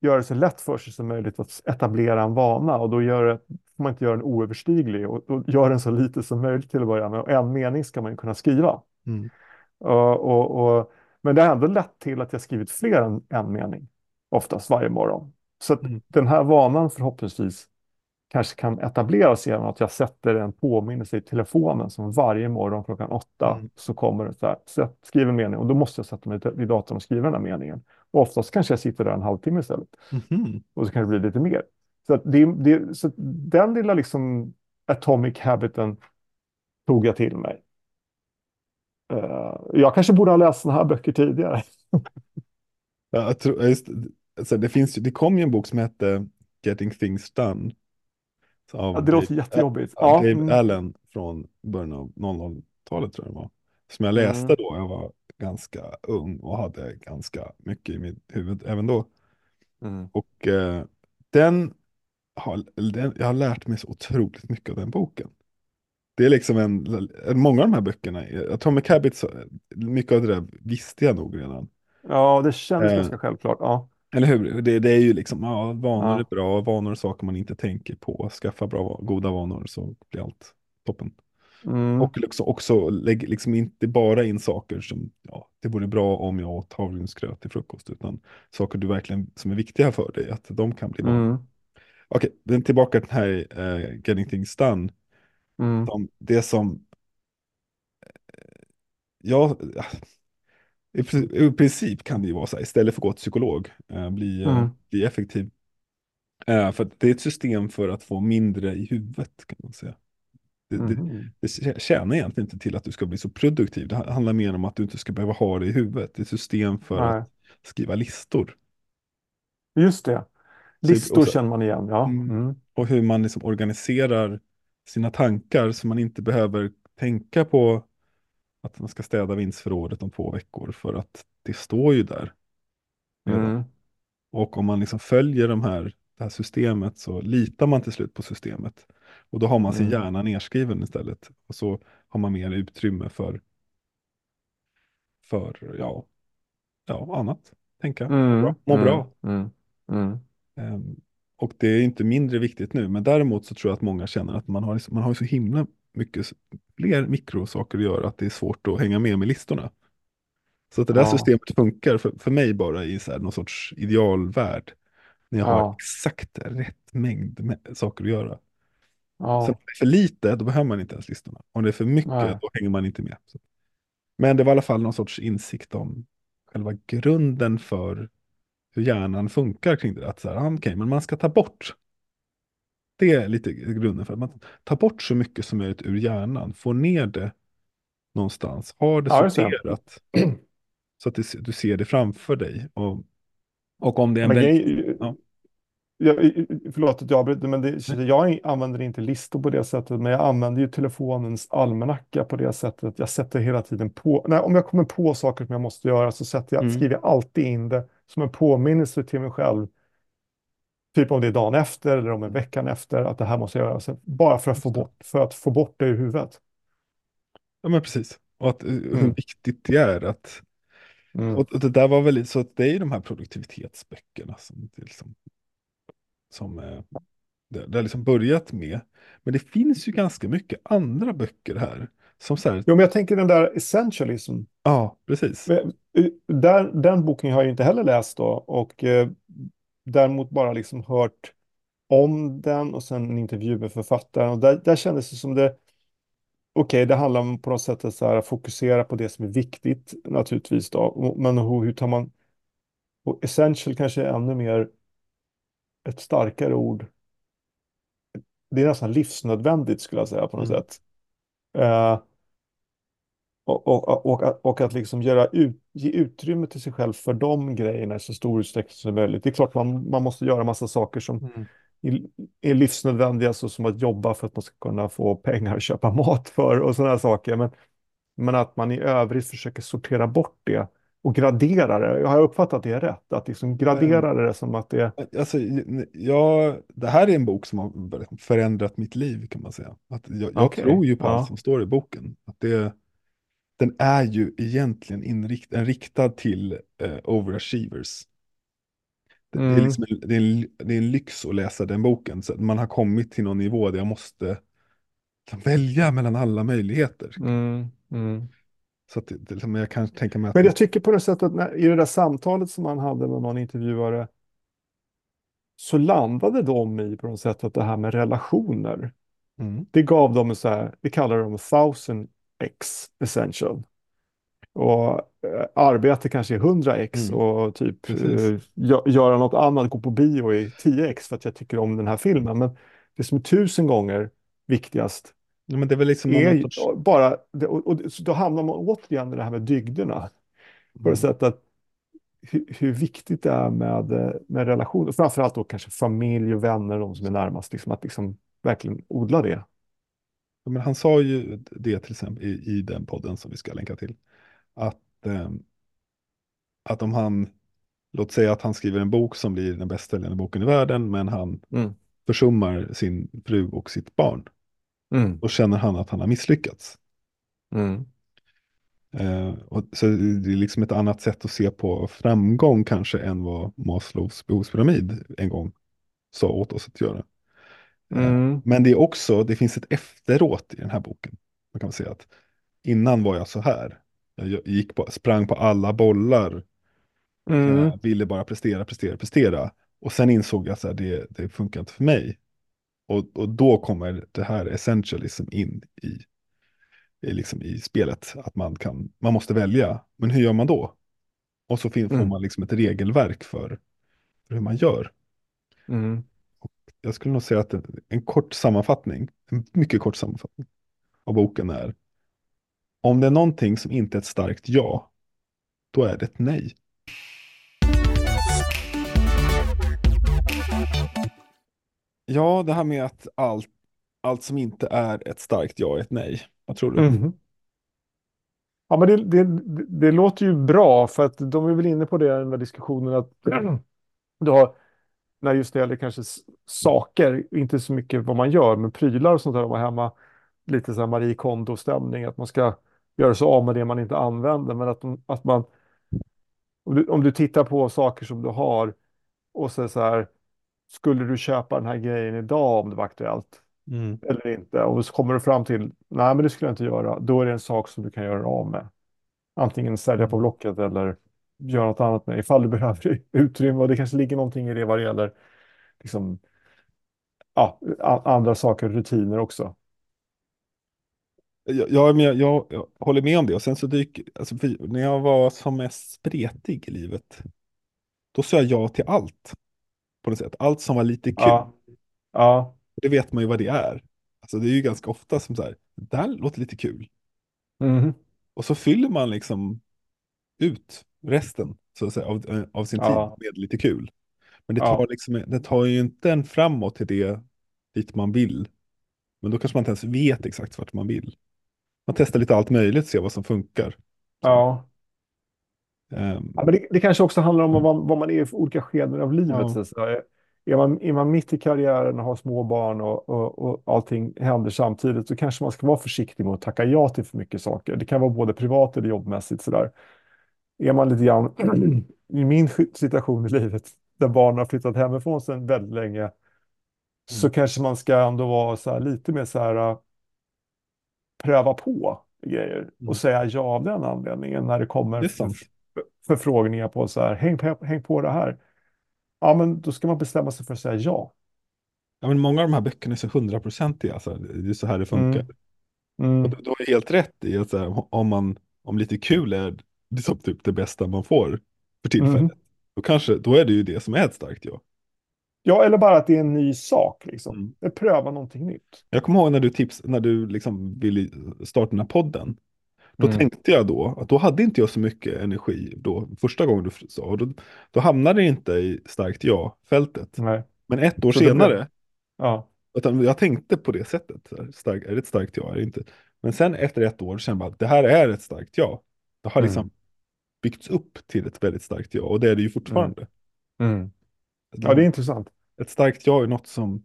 Speaker 1: göra det så lätt för sig som möjligt att etablera en vana. Och då gör det, får man inte göra den oöverstiglig och, och gör den så lite som möjligt till att börja med. Och en mening ska man ju kunna skriva.
Speaker 2: Mm.
Speaker 1: Och, och, och, men det har ändå lett till att jag skrivit fler än en mening, oftast varje morgon. Så
Speaker 2: Mm.
Speaker 1: den här vanan förhoppningsvis kanske kan etableras genom att jag sätter en påminnelse i telefonen som varje morgon klockan åtta
Speaker 2: Mm.
Speaker 1: så kommer det så här, sätt, skriv en mening och då måste jag sätta mig vid datorn och skriva den här meningen. Och oftast kanske jag sitter där en halvtimme istället
Speaker 2: Mhm.
Speaker 1: och så kan det bli lite mer. Så, det, det, så den lilla liksom atomic habiten tog jag till mig. Eh, jag kanske borde ha läst sådana här böcker tidigare.
Speaker 2: Ja, tror, just, alltså, det, finns, det kom ju en bok som hette Getting Things Done. Av
Speaker 1: Ja, det låter
Speaker 2: Dave-
Speaker 1: jättejobbigt.
Speaker 2: Ja,
Speaker 1: Ja,
Speaker 2: Dave
Speaker 1: mm,
Speaker 2: Allen från början av 00-talet tror jag det var. Som jag läste
Speaker 1: Mm.
Speaker 2: då, jag var ganska ung och hade ganska mycket i mitt huvud även då.
Speaker 1: mm,
Speaker 2: Och eh, den, har, den, jag har lärt mig så otroligt mycket av den boken. Det är liksom en, många av de här böckerna, Atomic Habits, mycket av det där visste jag nog redan.
Speaker 1: ja, det känns
Speaker 2: Eh.
Speaker 1: ganska självklart. Ja,
Speaker 2: Eller hur? Det, det är ju liksom, ja, vanor
Speaker 1: Ja.
Speaker 2: är bra, vanor är saker man inte tänker på. Skaffa bra, goda vanor så blir allt toppen.
Speaker 1: mm,
Speaker 2: Och liksom också lägg liksom inte bara in saker som, ja, det vore bra om jag åt havregrynsgröt till frukost, utan saker du verkligen, som är viktiga för dig, att de kan bli vanor.
Speaker 1: mm,
Speaker 2: Okej, den tillbaka till den här eh, Getting Things Done.
Speaker 1: Mm,
Speaker 2: De, det som, ja, i, i princip kan det ju vara så här, istället för att gå till psykolog, eh, bli, eh,
Speaker 1: Mm.
Speaker 2: bli effektiv. Eh, för att det är ett system för att få mindre i huvudet kan man säga. det, det,
Speaker 1: Mhm.
Speaker 2: det tjänar egentligen inte till att du ska bli så produktiv. Det handlar mer om att du inte ska behöva ha det i huvudet. Det är ett system för att
Speaker 1: Nej,
Speaker 2: skriva listor.
Speaker 1: just det. Listor
Speaker 2: så,
Speaker 1: känner man igen, ja.
Speaker 2: mm,
Speaker 1: Mm.
Speaker 2: och hur man liksom organiserar sina tankar så man inte behöver tänka på att man ska städa vindsförrådet om två veckor för att det står ju där redan.
Speaker 1: Mm.
Speaker 2: Och om man liksom följer de här, det här systemet så litar man till slut på systemet. Och då har man sin
Speaker 1: Mm.
Speaker 2: hjärna nedskriven istället. Och så har man mer utrymme för, för ja, ja, annat. Tänka, må bra.
Speaker 1: Mm.
Speaker 2: Må
Speaker 1: Mm.
Speaker 2: bra.
Speaker 1: Mm. Mm.
Speaker 2: Och det är inte mindre viktigt nu. Men däremot så tror jag att många känner att man har, liksom- man har ju så himla mycket fler mikrosaker att göra att det är svårt att hänga med med listorna. Så att det där
Speaker 1: Ja,
Speaker 2: systemet funkar för, för mig bara i så här någon sorts idealvärld. När jag har
Speaker 1: ja,
Speaker 2: exakt rätt mängd saker att göra. Sen om
Speaker 1: ja,
Speaker 2: det är för lite, då behöver man inte ens listorna. Om det är för mycket,
Speaker 1: nej.
Speaker 2: då hänger man inte med. Så. Men det var i alla fall någon sorts insikt om själva grunden för hur hjärnan funkar kring det. Att så här, ah, okej, men man ska ta bort. Det är lite grunden för att man tar bort så mycket som möjligt ur hjärnan. Få ner det någonstans. Har det
Speaker 1: Ja, just det.
Speaker 2: sorterat. Så att det, du ser det framför dig. Och, och om det är en
Speaker 1: Men grej,
Speaker 2: Ja,
Speaker 1: jag, förlåt att jag avbryter, men det, jag använder inte listor på det sättet, men jag använder ju telefonens almanacka på det sättet. Jag sätter hela tiden på, nej, om jag kommer på saker som jag måste göra så sätter jag,
Speaker 2: mm,
Speaker 1: skriver jag alltid in det som en påminnelse till mig själv. Typ om det är dagen efter eller om en veckan efter att det här måste jag göra. Så bara för att få bort, för att få bort det ur huvudet.
Speaker 2: ja men precis. Och att, eh, hur
Speaker 1: Mm,
Speaker 2: viktigt det är att
Speaker 1: mm.
Speaker 2: Och det där var väl så att det är de här produktivitetsböckerna som, liksom, som eh, det, det har liksom börjat med. Men det finns ju ganska mycket andra böcker här. Som så här,
Speaker 1: Jo, men jag tänker den där essentialism.
Speaker 2: ja, precis.
Speaker 1: Där, den boken har jag inte heller läst då och eh, däremot bara liksom hört om den och sen en intervju med författaren och där, där kändes det som det Okej, det handlar om på något sätt att så här, fokusera på det som är viktigt naturligtvis då, men hur, hur tar man och essential kanske är ännu mer ett starkare ord. Det är nästan livsnödvändigt skulle jag säga på något
Speaker 2: Mm.
Speaker 1: sätt. Eh, och, och, och, att- och att liksom göra ut, ge utrymme till sig själv för de grejerna i så stor utsträckning som möjligt. Det är klart man, man måste göra massa saker som
Speaker 2: Mm.
Speaker 1: är, livsnödvändiga, så som att jobba för att man ska kunna få pengar att köpa mat för och sådana saker. Men, men att man i övrigt försöker sortera bort det och gradera det. Jag har uppfattat det rätt? Att liksom
Speaker 2: Ehm,
Speaker 1: gradera det som att det.
Speaker 2: Alltså, ja, det här är en bok som har förändrat mitt liv kan man säga. Att jag, jag
Speaker 1: Okej,
Speaker 2: tror ju på allt
Speaker 1: ja.
Speaker 2: som står i boken. Att det, den är ju egentligen inrikt, en riktad till eh, overachievers. Det, det, är
Speaker 1: Mm,
Speaker 2: liksom en, det, är en, det är en lyx att läsa den boken. Så att man har kommit till någon nivå där jag måste välja mellan alla möjligheter.
Speaker 1: mm, mm.
Speaker 2: Så att det, liksom, jag kan tänka mig att
Speaker 1: Men jag tycker på det sättet när, i det där samtalet som man hade med någon intervjuare så landade de i på något sätt att det här med relationer,
Speaker 2: mm,
Speaker 1: det gav dem så här, det kallar de 1000 x essential. Och eh, arbete kanske är 100x
Speaker 2: mm,
Speaker 1: och typ
Speaker 2: precis.
Speaker 1: eh, gö- göra något annat, gå på bio i 10x för att jag tycker om den här filmen. Men det som är tusen gånger viktigast
Speaker 2: Ja, men det är väl liksom
Speaker 1: är
Speaker 2: sorts...
Speaker 1: bara, det- och, och, då hamnar man återigen i det här med dygderna. På det
Speaker 2: Mm,
Speaker 1: sättet att hur, hur viktigt det är med, eh, med relationer, framförallt då kanske familj och vänner, de som är närmast, liksom, att liksom verkligen odla det.
Speaker 2: Men han sa ju det till exempel i, i den podden som vi ska länka till. Att, ehm, att om han, låt säga att han skriver en bok som blir den bäst säljande boken i världen, men han
Speaker 1: Mm.
Speaker 2: försummar sin fru och sitt barn.
Speaker 1: Mm.
Speaker 2: Då känner han att han har misslyckats.
Speaker 1: Mm.
Speaker 2: Eh, och så det är liksom ett annat sätt att se på framgång kanske än vad Maslows behovspyramid en gång sa åt oss att göra. Eh,
Speaker 1: Mm.
Speaker 2: men det är också, det finns ett efteråt i den här boken. Man kan säga att innan var jag så här. Jag gick på, sprang på alla bollar,
Speaker 1: Mm.
Speaker 2: eh, ville bara prestera, prestera, prestera. Och sen insåg jag att det, det funkar inte för mig. Och, och då kommer det här essentialism in i, i, liksom i spelet. Att man, kan, man måste välja. Men hur gör man då? Och så fin- får
Speaker 1: Mm.
Speaker 2: man liksom ett regelverk för, för hur man gör.
Speaker 1: Mm.
Speaker 2: Jag skulle nog säga att en, en kort sammanfattning, en mycket kort sammanfattning, av boken är om det är någonting som inte är ett starkt ja, då är det ett nej. Ja, det här med att allt, allt som inte är ett starkt ja är ett nej. Vad tror du?
Speaker 1: Mm. Ja, men det, det, det låter ju bra för att de är väl inne på det i den här diskussionen att du har, när just det gäller kanske saker, inte så mycket vad man gör, men prylar och sånt där, var hemma, lite så här Marie Kondo-stämning, att man ska göra sig av med det man inte använder, men att, att man, om du, om du tittar på saker som du har och så, så här, skulle du köpa den här grejen idag om det var aktuellt?
Speaker 2: Mm.
Speaker 1: eller inte. Och så kommer du fram till, nej men det skulle jag inte göra. Då är det en sak som du kan göra av med. Antingen sälja på Blocket eller göra något annat med. Ifall du behöver utrymme. Och det kanske ligger någonting i det vad det gäller liksom, ja, andra saker, rutiner också.
Speaker 2: Jag, jag, men jag, jag, jag håller med om det. Och sen så dyker, alltså, när jag var som mest spretig i livet, då sa jag ja till allt. På något sätt. Allt som var lite kul.
Speaker 1: Ja, ja,
Speaker 2: Det vet man ju vad det är. Alltså det är ju ganska ofta som så här, det här låter lite kul.
Speaker 1: mhm,
Speaker 2: Och så fyller man liksom ut resten så att säga, av, av sin tid
Speaker 1: ja,
Speaker 2: med lite kul. Men det tar,
Speaker 1: ja,
Speaker 2: liksom, det tar ju inte en framåt till det dit man vill. Men då kanske man inte ens vet exakt vart man vill. Man testar lite allt möjligt, ser vad som funkar.
Speaker 1: Ja.
Speaker 2: ehm,
Speaker 1: Ja, men det, det kanske också handlar om vad, vad man är i för olika skeden av livet.
Speaker 2: ja,
Speaker 1: Så säga. Är man, är man mitt i karriären och har små barn och, och, och allting händer samtidigt så kanske man ska vara försiktig med att tacka ja till för mycket saker. Det kan vara både privat eller jobbmässigt. Sådär. Är man lite grann i min situation i livet där barnen har flyttat hemifrån sedan väldigt länge så
Speaker 2: mm,
Speaker 1: kanske man ska ändå vara så här, lite mer så här äh, pröva på grejer och
Speaker 2: mm.
Speaker 1: säga ja av den anledningen när det kommer
Speaker 2: Det är
Speaker 1: förfrågningar på så här, häng på, häng på det här. Ja, men då ska man bestämma sig för att säga ja.
Speaker 2: Ja, men många av de här böckerna är så hundraprocentiga, alltså, det är så här det funkar.
Speaker 1: Mm,
Speaker 2: Och
Speaker 1: mm,
Speaker 2: du, du har helt rätt i att så här, om, man, om lite kul är liksom typ det bästa man får för
Speaker 1: mm.
Speaker 2: tillfället, då, kanske, då är det ju det som är ett starkt ja.
Speaker 1: Ja, eller bara att det är en ny sak liksom.
Speaker 2: Mm.
Speaker 1: Pröva någonting nytt.
Speaker 2: Jag kommer ihåg när du, tips, när du liksom ville starta den här podden. Då
Speaker 1: Mm.
Speaker 2: tänkte jag då att då hade inte jag så mycket energi då, första gången du sa. Och Då, då hamnade det inte i starkt ja-fältet. Men ett år
Speaker 1: Så det
Speaker 2: senare,
Speaker 1: Ja.
Speaker 2: utan jag tänkte på det sättet. Stark, är det ett starkt ja eller inte? Men sen efter ett år kände jag bara att det här är ett starkt ja. Det har liksom
Speaker 1: Mm.
Speaker 2: Byggts upp till ett väldigt starkt ja. Och det är det ju fortfarande.
Speaker 1: Mm. Ja, det är intressant.
Speaker 2: Ett starkt ja är något som,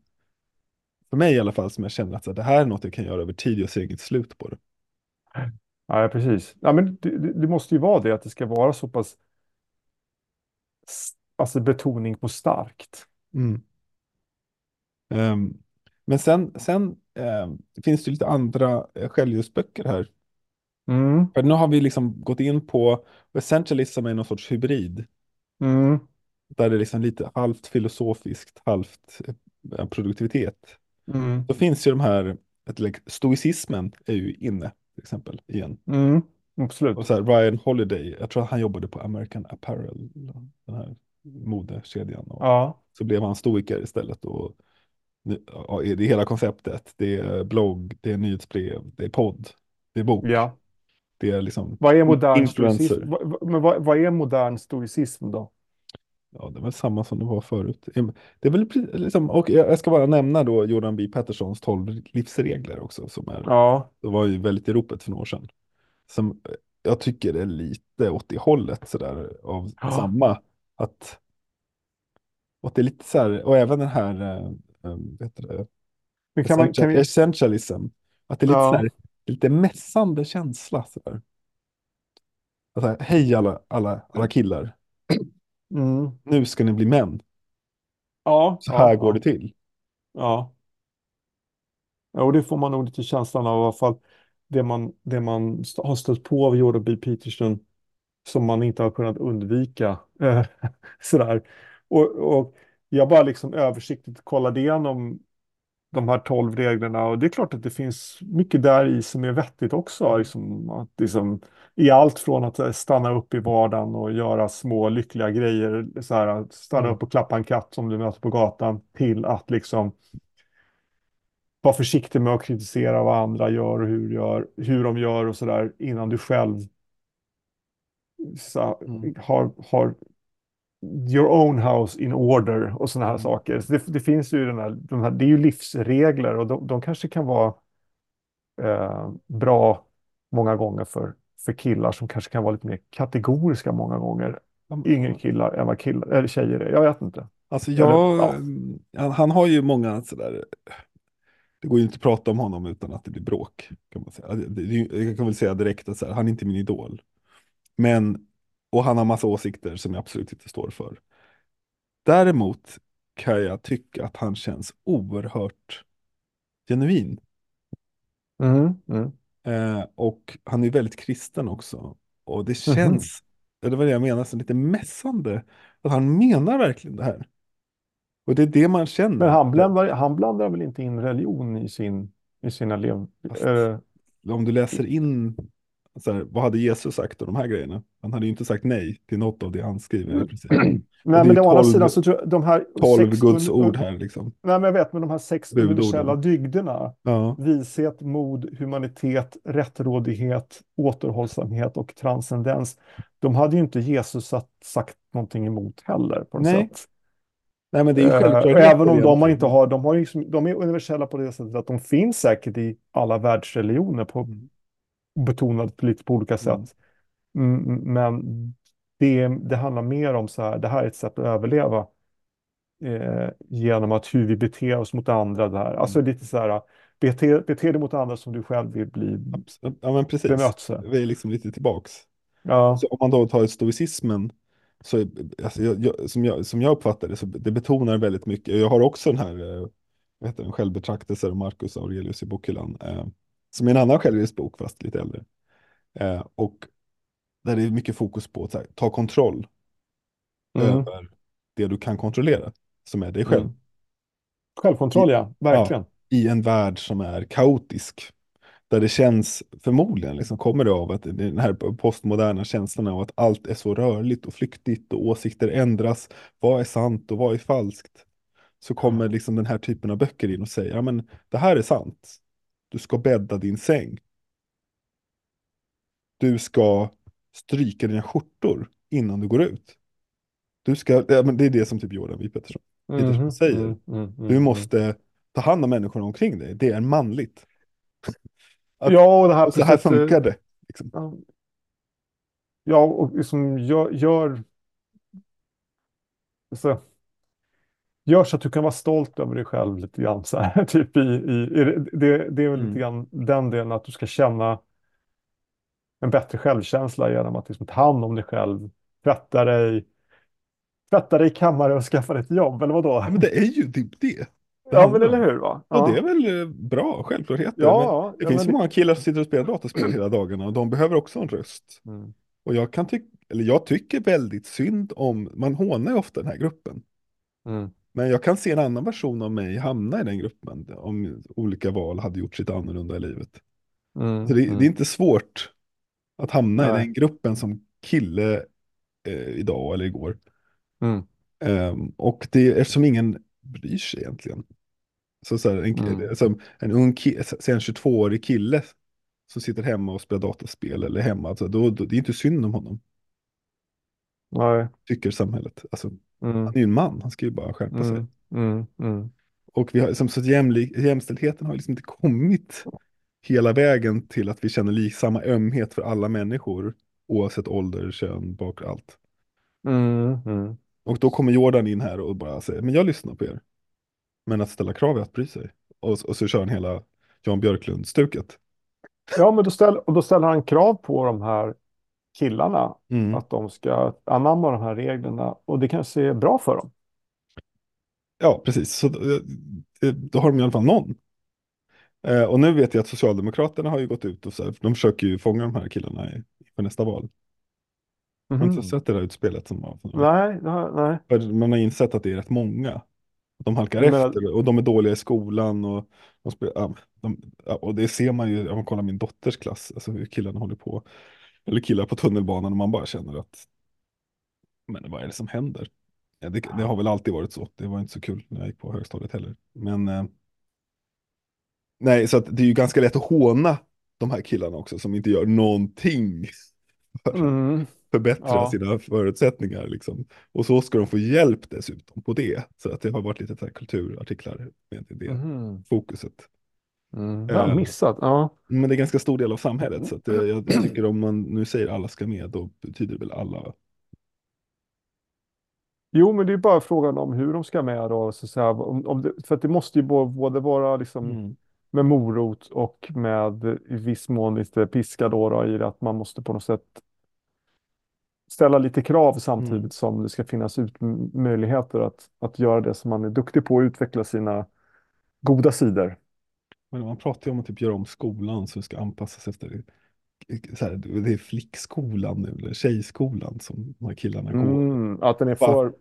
Speaker 2: för mig i alla fall, som jag känner att så det här är något jag kan göra över tid. Jag ser inget slut på det.
Speaker 1: Ja, precis. Ja, men det, det, måste ju vara det, att det ska vara så pass alltså betoning på starkt.
Speaker 2: Mm. Ehm, men sen, sen ehm, finns det lite andra uh, självhjälpsböcker här.
Speaker 1: Mm.
Speaker 2: För nu har vi liksom gått in på essentialism är någon sorts hybrid.
Speaker 1: Mm.
Speaker 2: Där det är liksom lite halvt filosofiskt, halvt eh, produktivitet.
Speaker 1: Mm.
Speaker 2: Då finns ju de här, stoicismen är ju inne till exempel igen.
Speaker 1: Mm.
Speaker 2: Och
Speaker 1: Absolut.
Speaker 2: så här, Ryan Holiday, jag tror att han jobbade på American Apparel, den här modekedjan. Och
Speaker 1: Ja.
Speaker 2: så blev han stoiker istället. Och nu- ja, det är hela konceptet. Det är blogg, det är nyhetsbrev, det är podd, det är bok,
Speaker 1: Ja.
Speaker 2: Det är liksom
Speaker 1: Vad är modern
Speaker 2: influencer.
Speaker 1: stoicism? Men vad, vad är modern stoicism då?
Speaker 2: Ja, det är väl samma som det var förut. Det är väl liksom, och jag ska bara nämna då Jordan B. Petterssons 12 livsregler också, som är,
Speaker 1: Ja.
Speaker 2: det var ju väldigt i ropet för några år sedan. Som eh, jag tycker är lite åt det hållet sådär av
Speaker 1: Ja.
Speaker 2: samma. Att, och det är lite så här, och även den här, vad heter det,
Speaker 1: Men kan man, kan vi,
Speaker 2: essentialism. Att det är lite,
Speaker 1: Ja.
Speaker 2: så här, lite mässande känsla. Så där. Alltså, hej alla, alla, alla killar,
Speaker 1: mm.
Speaker 2: nu ska ni bli män.
Speaker 1: Ja.
Speaker 2: Så här
Speaker 1: ja,
Speaker 2: går
Speaker 1: ja.
Speaker 2: det till.
Speaker 1: Ja. Ja, och det får man nog lite känslan av i alla fall. Det man, det man har stött på av Jordan B. Peterson som man inte har kunnat undvika. Eh, Sådär. Och, och jag bara liksom översiktligt kollade igenom de här tolv reglerna och det är klart att det finns mycket där i som är vettigt också. Liksom, att liksom, I allt från att eh, stanna upp i vardagen och göra små lyckliga grejer, så här, att stanna
Speaker 2: Mm.
Speaker 1: upp och klappa en katt som du möter på gatan, till att liksom var försiktig med att kritisera vad andra gör och hur, gör, hur de gör och sådär innan du själv så,
Speaker 2: Mm.
Speaker 1: har, har your own house in order och sådana här
Speaker 2: Mm.
Speaker 1: saker. Så det, det finns ju den här, de här, det är ju livsregler och de, de kanske kan vara eh, bra många gånger för, för killar som kanske kan vara lite mer kategoriska många gånger. Yngre killar än vad killar, eller tjejer är. Jag vet inte.
Speaker 2: Alltså
Speaker 1: Eller,
Speaker 2: jag,
Speaker 1: ja.
Speaker 2: han, han har ju många sådär, det går ju inte att prata om honom utan att det blir bråk. Kan man säga. Jag kan väl säga direkt att så här, han är inte min idol. Men, och han har massa åsikter som jag absolut inte står för. Däremot kan jag tycka att han känns oerhört genuin.
Speaker 1: Mm, mm.
Speaker 2: Eh, och han är väldigt kristen också. Och det
Speaker 1: Mhm.
Speaker 2: känns, det var det jag menar, så lite mässande. Att han menar verkligen det här. Och det är det man känner.
Speaker 1: Men han blandar, han blandar väl inte in religion i, sin, i sina lev...
Speaker 2: Fast-
Speaker 1: eh,
Speaker 2: Om du läser in, så här, vad hade Jesus sagt och de här grejerna? Han hade ju inte sagt nej till något av det han skriver. i princip.
Speaker 1: Nej, men å andra sidan så tror jag de här...
Speaker 2: Tolv
Speaker 1: sex
Speaker 2: Guds ord här liksom.
Speaker 1: Nej, men jag vet, men de här sex universella dygderna,
Speaker 2: Ja,
Speaker 1: vishet, mod, humanitet, rättrådighet, återhållsamhet och transcendens, de hade ju inte Jesus sagt, sagt någonting emot heller på något
Speaker 2: Nej,
Speaker 1: sätt.
Speaker 2: nej men det är
Speaker 1: Eh,
Speaker 2: självklart.
Speaker 1: även om de har inte har, de har liksom- de är universella på det sättet att de finns säkert i alla världsreligioner på
Speaker 2: Mm.
Speaker 1: betonat lite på olika
Speaker 2: Mm.
Speaker 1: sätt. Mm, men det, det handlar mer om så här, det här är ett sätt att överleva eh, genom att hur vi beter oss mot andra där. Alltså
Speaker 2: Mm.
Speaker 1: lite så här, bete, bete dig mot andra som du själv vill bli
Speaker 2: Abs- Ja men precis.
Speaker 1: bemött. Så.
Speaker 2: Vi är liksom lite tillbaks.
Speaker 1: Ja.
Speaker 2: Så om man då tar stoicismen, så, alltså, jag, jag, som, jag, som jag uppfattar det, så det betonar väldigt mycket. Jag har också den här, eh, vad heter den, självbetraktelser av Marcus Aurelius i bokhyllan, eh, som är en annan självhjälpsbok, fast lite äldre. Eh, och där det är mycket fokus på att här, ta kontroll
Speaker 1: Mm.
Speaker 2: över det du kan kontrollera, som är dig själv.
Speaker 1: Mm. Självkontroll, ja. Verkligen.
Speaker 2: I en värld som är kaotisk. Där det känns, förmodligen liksom kommer det av att den här postmoderna känslan av att allt är så rörligt och flyktigt och åsikter ändras. Vad är sant och vad är falskt? Så kommer liksom den här typen av böcker in och säger, ja men det här är sant. Du ska bädda din säng. Du ska stryka dina skjortor innan du går ut. Du ska, det är det som typ Jordan W. Peterson, Peterson
Speaker 1: Mhm,
Speaker 2: säger.
Speaker 1: mm, mm, mm,
Speaker 2: Du
Speaker 1: mm.
Speaker 2: måste ta hand om människorna omkring dig. Det är manligt. att-
Speaker 1: Ja, och det här,
Speaker 2: Och så här
Speaker 1: precis, eh,
Speaker 2: funkar det. Liksom.
Speaker 1: Ja, Ja, och liksom gör, gör, så, gör så att du kan vara stolt över dig själv lite grann. Så här, typ i, i, det, det, är väl
Speaker 2: Mm.
Speaker 1: lite grann den delen att du ska känna en bättre självkänsla genom att liksom ta hand om dig själv, tvätta dig, tvätta dig i kammare och skaffa dig ett jobb, eller vadå?
Speaker 2: Ja, men det är ju typ det.
Speaker 1: Ja, men eller hur? Va?
Speaker 2: Och det är väl eh, bra självklarheter.
Speaker 1: Ja, ja,
Speaker 2: det
Speaker 1: ja,
Speaker 2: finns
Speaker 1: men
Speaker 2: många killar som sitter och spelar dataspel hela dagarna och de behöver också en röst.
Speaker 1: Mm.
Speaker 2: Och jag kan tycka, eller jag tycker väldigt synd om, man hånar ju ofta den här gruppen.
Speaker 1: Mm.
Speaker 2: Men jag kan se en annan version av mig hamna i den gruppen om olika val hade gjort sitt annorlunda i livet.
Speaker 1: Mm.
Speaker 2: Så det,
Speaker 1: Mm.
Speaker 2: det är inte svårt att hamna i
Speaker 1: Nej.
Speaker 2: den gruppen som kille eh, idag eller igår.
Speaker 1: Mm.
Speaker 2: Ehm, och det är som ingen bryr sig egentligen. Så, så här, en,
Speaker 1: Mm.
Speaker 2: som en ung ki- säg en 22-årig kille som sitter hemma och spelar dataspel eller hemma, alltså, då, då, det är inte synd om honom,
Speaker 1: Nej.
Speaker 2: tycker samhället. Alltså,
Speaker 1: Mm.
Speaker 2: han är ju en man, han ska ju bara skärpa sig.
Speaker 1: Mm. Mm. Mm.
Speaker 2: Och vi har, som, så jämlik, jämställdheten har liksom inte kommit hela vägen till att vi känner lik, samma ömhet för alla människor, oavsett ålder, kön, bakgrund, allt.
Speaker 1: Mm. Mm.
Speaker 2: Och då kommer Jordan in här och bara säger, men jag lyssnar på er. Men att ställa krav är att bry sig. Och, och så kör han hela Jan Björklund-stuket.
Speaker 1: Ja, men då, ställ, och då ställer han krav på de här killarna
Speaker 2: Mm.
Speaker 1: att de ska anamma de här reglerna och det kanske är bra för dem.
Speaker 2: Ja, precis. Så då, eh, då har de i alla fall någon. Eh, och nu vet jag att Socialdemokraterna har ju gått ut och så här, de försöker ju fånga de här killarna i, för nästa val. Jag har inte sett det där utspelet som var.
Speaker 1: Mhm. Nej, nej.
Speaker 2: För man har insett att det är rätt många. De halkar
Speaker 1: menar-
Speaker 2: efter och de är dåliga i skolan. Och, de spelar, de, och det ser man ju om man kollar min dotters klass, alltså hur killarna håller på. Eller killar på tunnelbanan och man bara känner att, men vad är det som händer? Ja, det, det har väl alltid varit så. Det var inte så kul när jag gick på högstadiet heller. Men, eh, nej, så att det är ju ganska lätt att håna de här killarna också som inte gör någonting för att
Speaker 1: Mm.
Speaker 2: förbättra
Speaker 1: Ja.
Speaker 2: sina förutsättningar. Liksom. Och så ska de få hjälp dessutom på det. Så att det har varit lite så här kulturartiklar med det
Speaker 1: Mhm.
Speaker 2: fokuset.
Speaker 1: Mm. Jag har
Speaker 2: Eh.
Speaker 1: missat. Ja.
Speaker 2: Men det är ganska stor del av samhället. Så att eh, jag, jag tycker om man nu säger alla ska med, då betyder det väl alla.
Speaker 1: Jo, men det är bara frågan om hur de ska med då. Så att säga, om, om det, för att det måste ju både vara liksom
Speaker 2: Mm.
Speaker 1: med morot och med i viss mån lite piska då, då i det att man måste på något sätt ställa lite krav samtidigt
Speaker 2: Mm.
Speaker 1: som det ska finnas ut möjligheter att, att göra det som man är duktig på och utveckla sina goda sidor.
Speaker 2: Men man pratar ju om att typ göra om skolan så det ska anpassas efter så här, det är flickskolan nu, eller tjejskolan som de här killarna går.
Speaker 1: Mm, att den är,
Speaker 2: Va?
Speaker 1: för,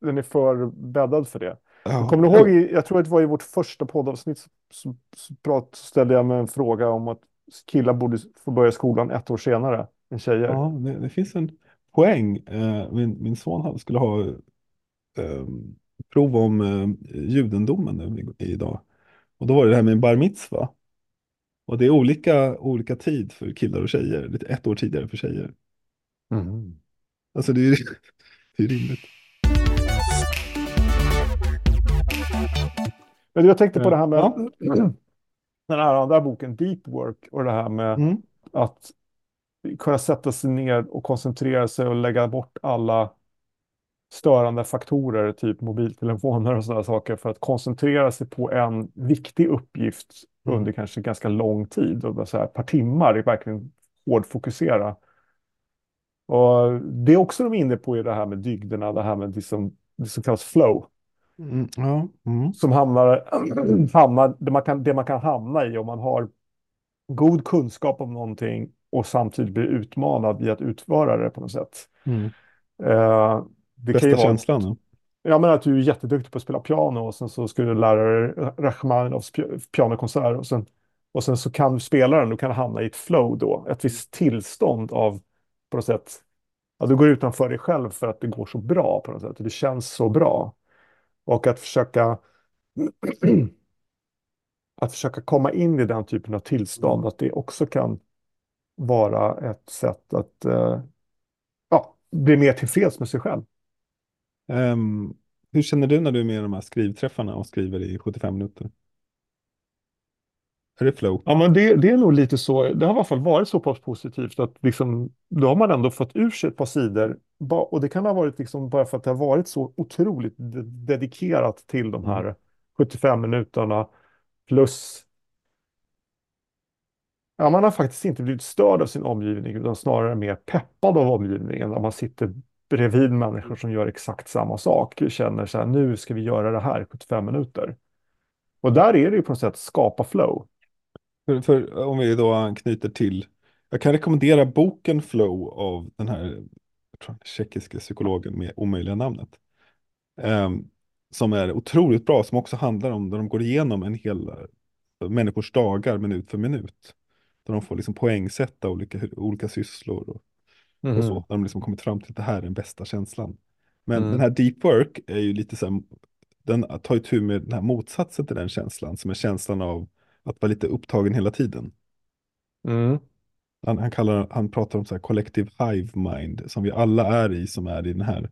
Speaker 1: den är för bäddad för det.
Speaker 2: Ja.
Speaker 1: Kommer du ihåg, jag tror att det var i vårt första poddavsnitt så, så, så, prat, ställde jag mig en fråga om att killar borde få börja skolan ett år senare än tjejer.
Speaker 2: Ja, det, det finns en poäng. Eh, min, min son skulle ha eh, prov om eh, judendomen nu idag. Och då var det det här med en bar mitzva. Och det är olika, olika tid för killar och tjejer. Lite ett år tidigare för tjejer.
Speaker 1: Mm.
Speaker 2: Alltså det är det är rimligt.
Speaker 1: Men jag tänkte på det här med
Speaker 2: Ja.
Speaker 1: den här andra boken, Deep Work, och det här med
Speaker 2: Mm.
Speaker 1: att kunna sätta sig ner och koncentrera sig och lägga bort alla störande faktorer, typ mobiltelefoner och sådana saker, för att koncentrera sig på en viktig uppgift
Speaker 2: Mm.
Speaker 1: under kanske ganska lång tid, och så här, ett par timmar, verkligen hårdfokusera. Och det är också de är inne på i det här med dygderna, det här med det som, det som kallas flow,
Speaker 2: Mm. Ja. Mm.
Speaker 1: som hamnar, hamnar det, man kan, det man kan hamna i om man har god kunskap om någonting och samtidigt blir utmanad i att utföra det på något sätt.
Speaker 2: Mm.
Speaker 1: Det kan
Speaker 2: Bästa
Speaker 1: ju vara,
Speaker 2: känslan. ja.
Speaker 1: Ja, men att du är jätteduktig på att spela piano och sen så ska du lära dig Rachmaninovs pi- pianokonsert och sen, och sen så kan du spela den, du kan hamna i ett flow då, ett visst tillstånd av på något sätt, ja, du går utanför dig själv för att det går så bra på något sätt och det känns så bra. Och att försöka att försöka komma in i den typen av tillstånd, att det också kan vara ett sätt att eh, ja, bli mer tillfreds med sig själv.
Speaker 2: Um, hur känner du när du är med i de här skrivträffarna och skriver i 75 minuter? Är det flow?
Speaker 1: Ja, men det, det är nog lite så. Det har i alla fall varit så pass positivt att liksom, då har man ändå fått ur sig ett par sidor. Och det kan ha varit liksom bara för att det har varit så otroligt dedikerat till de här 75 minuterna. Plus, ja, man har faktiskt inte blivit störd av sin omgivning utan snarare mer peppad av omgivningen. När man sitter bredvid människor som gör exakt samma sak. Känner så här, nu ska vi göra det här i 75 minuter. Och där är det ju på något sätt skapa flow.
Speaker 2: För, för om vi då anknyter till, jag kan rekommendera boken Flow av den här tjeckiske tror, tjeckiska psykologen med omöjliga namnet. Um, som är otroligt bra, som också handlar om när de går igenom en hel eh, människors dagar minut för minut. Där de får liksom poängsätta olika, olika sysslor och, och så. När de liksom kommit fram till att det här är den bästa känslan. Men
Speaker 1: Mm.
Speaker 2: den här deep work är ju lite så här, den tar ju tur med den här motsatsen till den känslan, som är känslan av att vara lite upptagen hela tiden.
Speaker 1: Mm.
Speaker 2: Han, han, kallar, han pratar om så här collective hive mind som vi alla är i som är i den här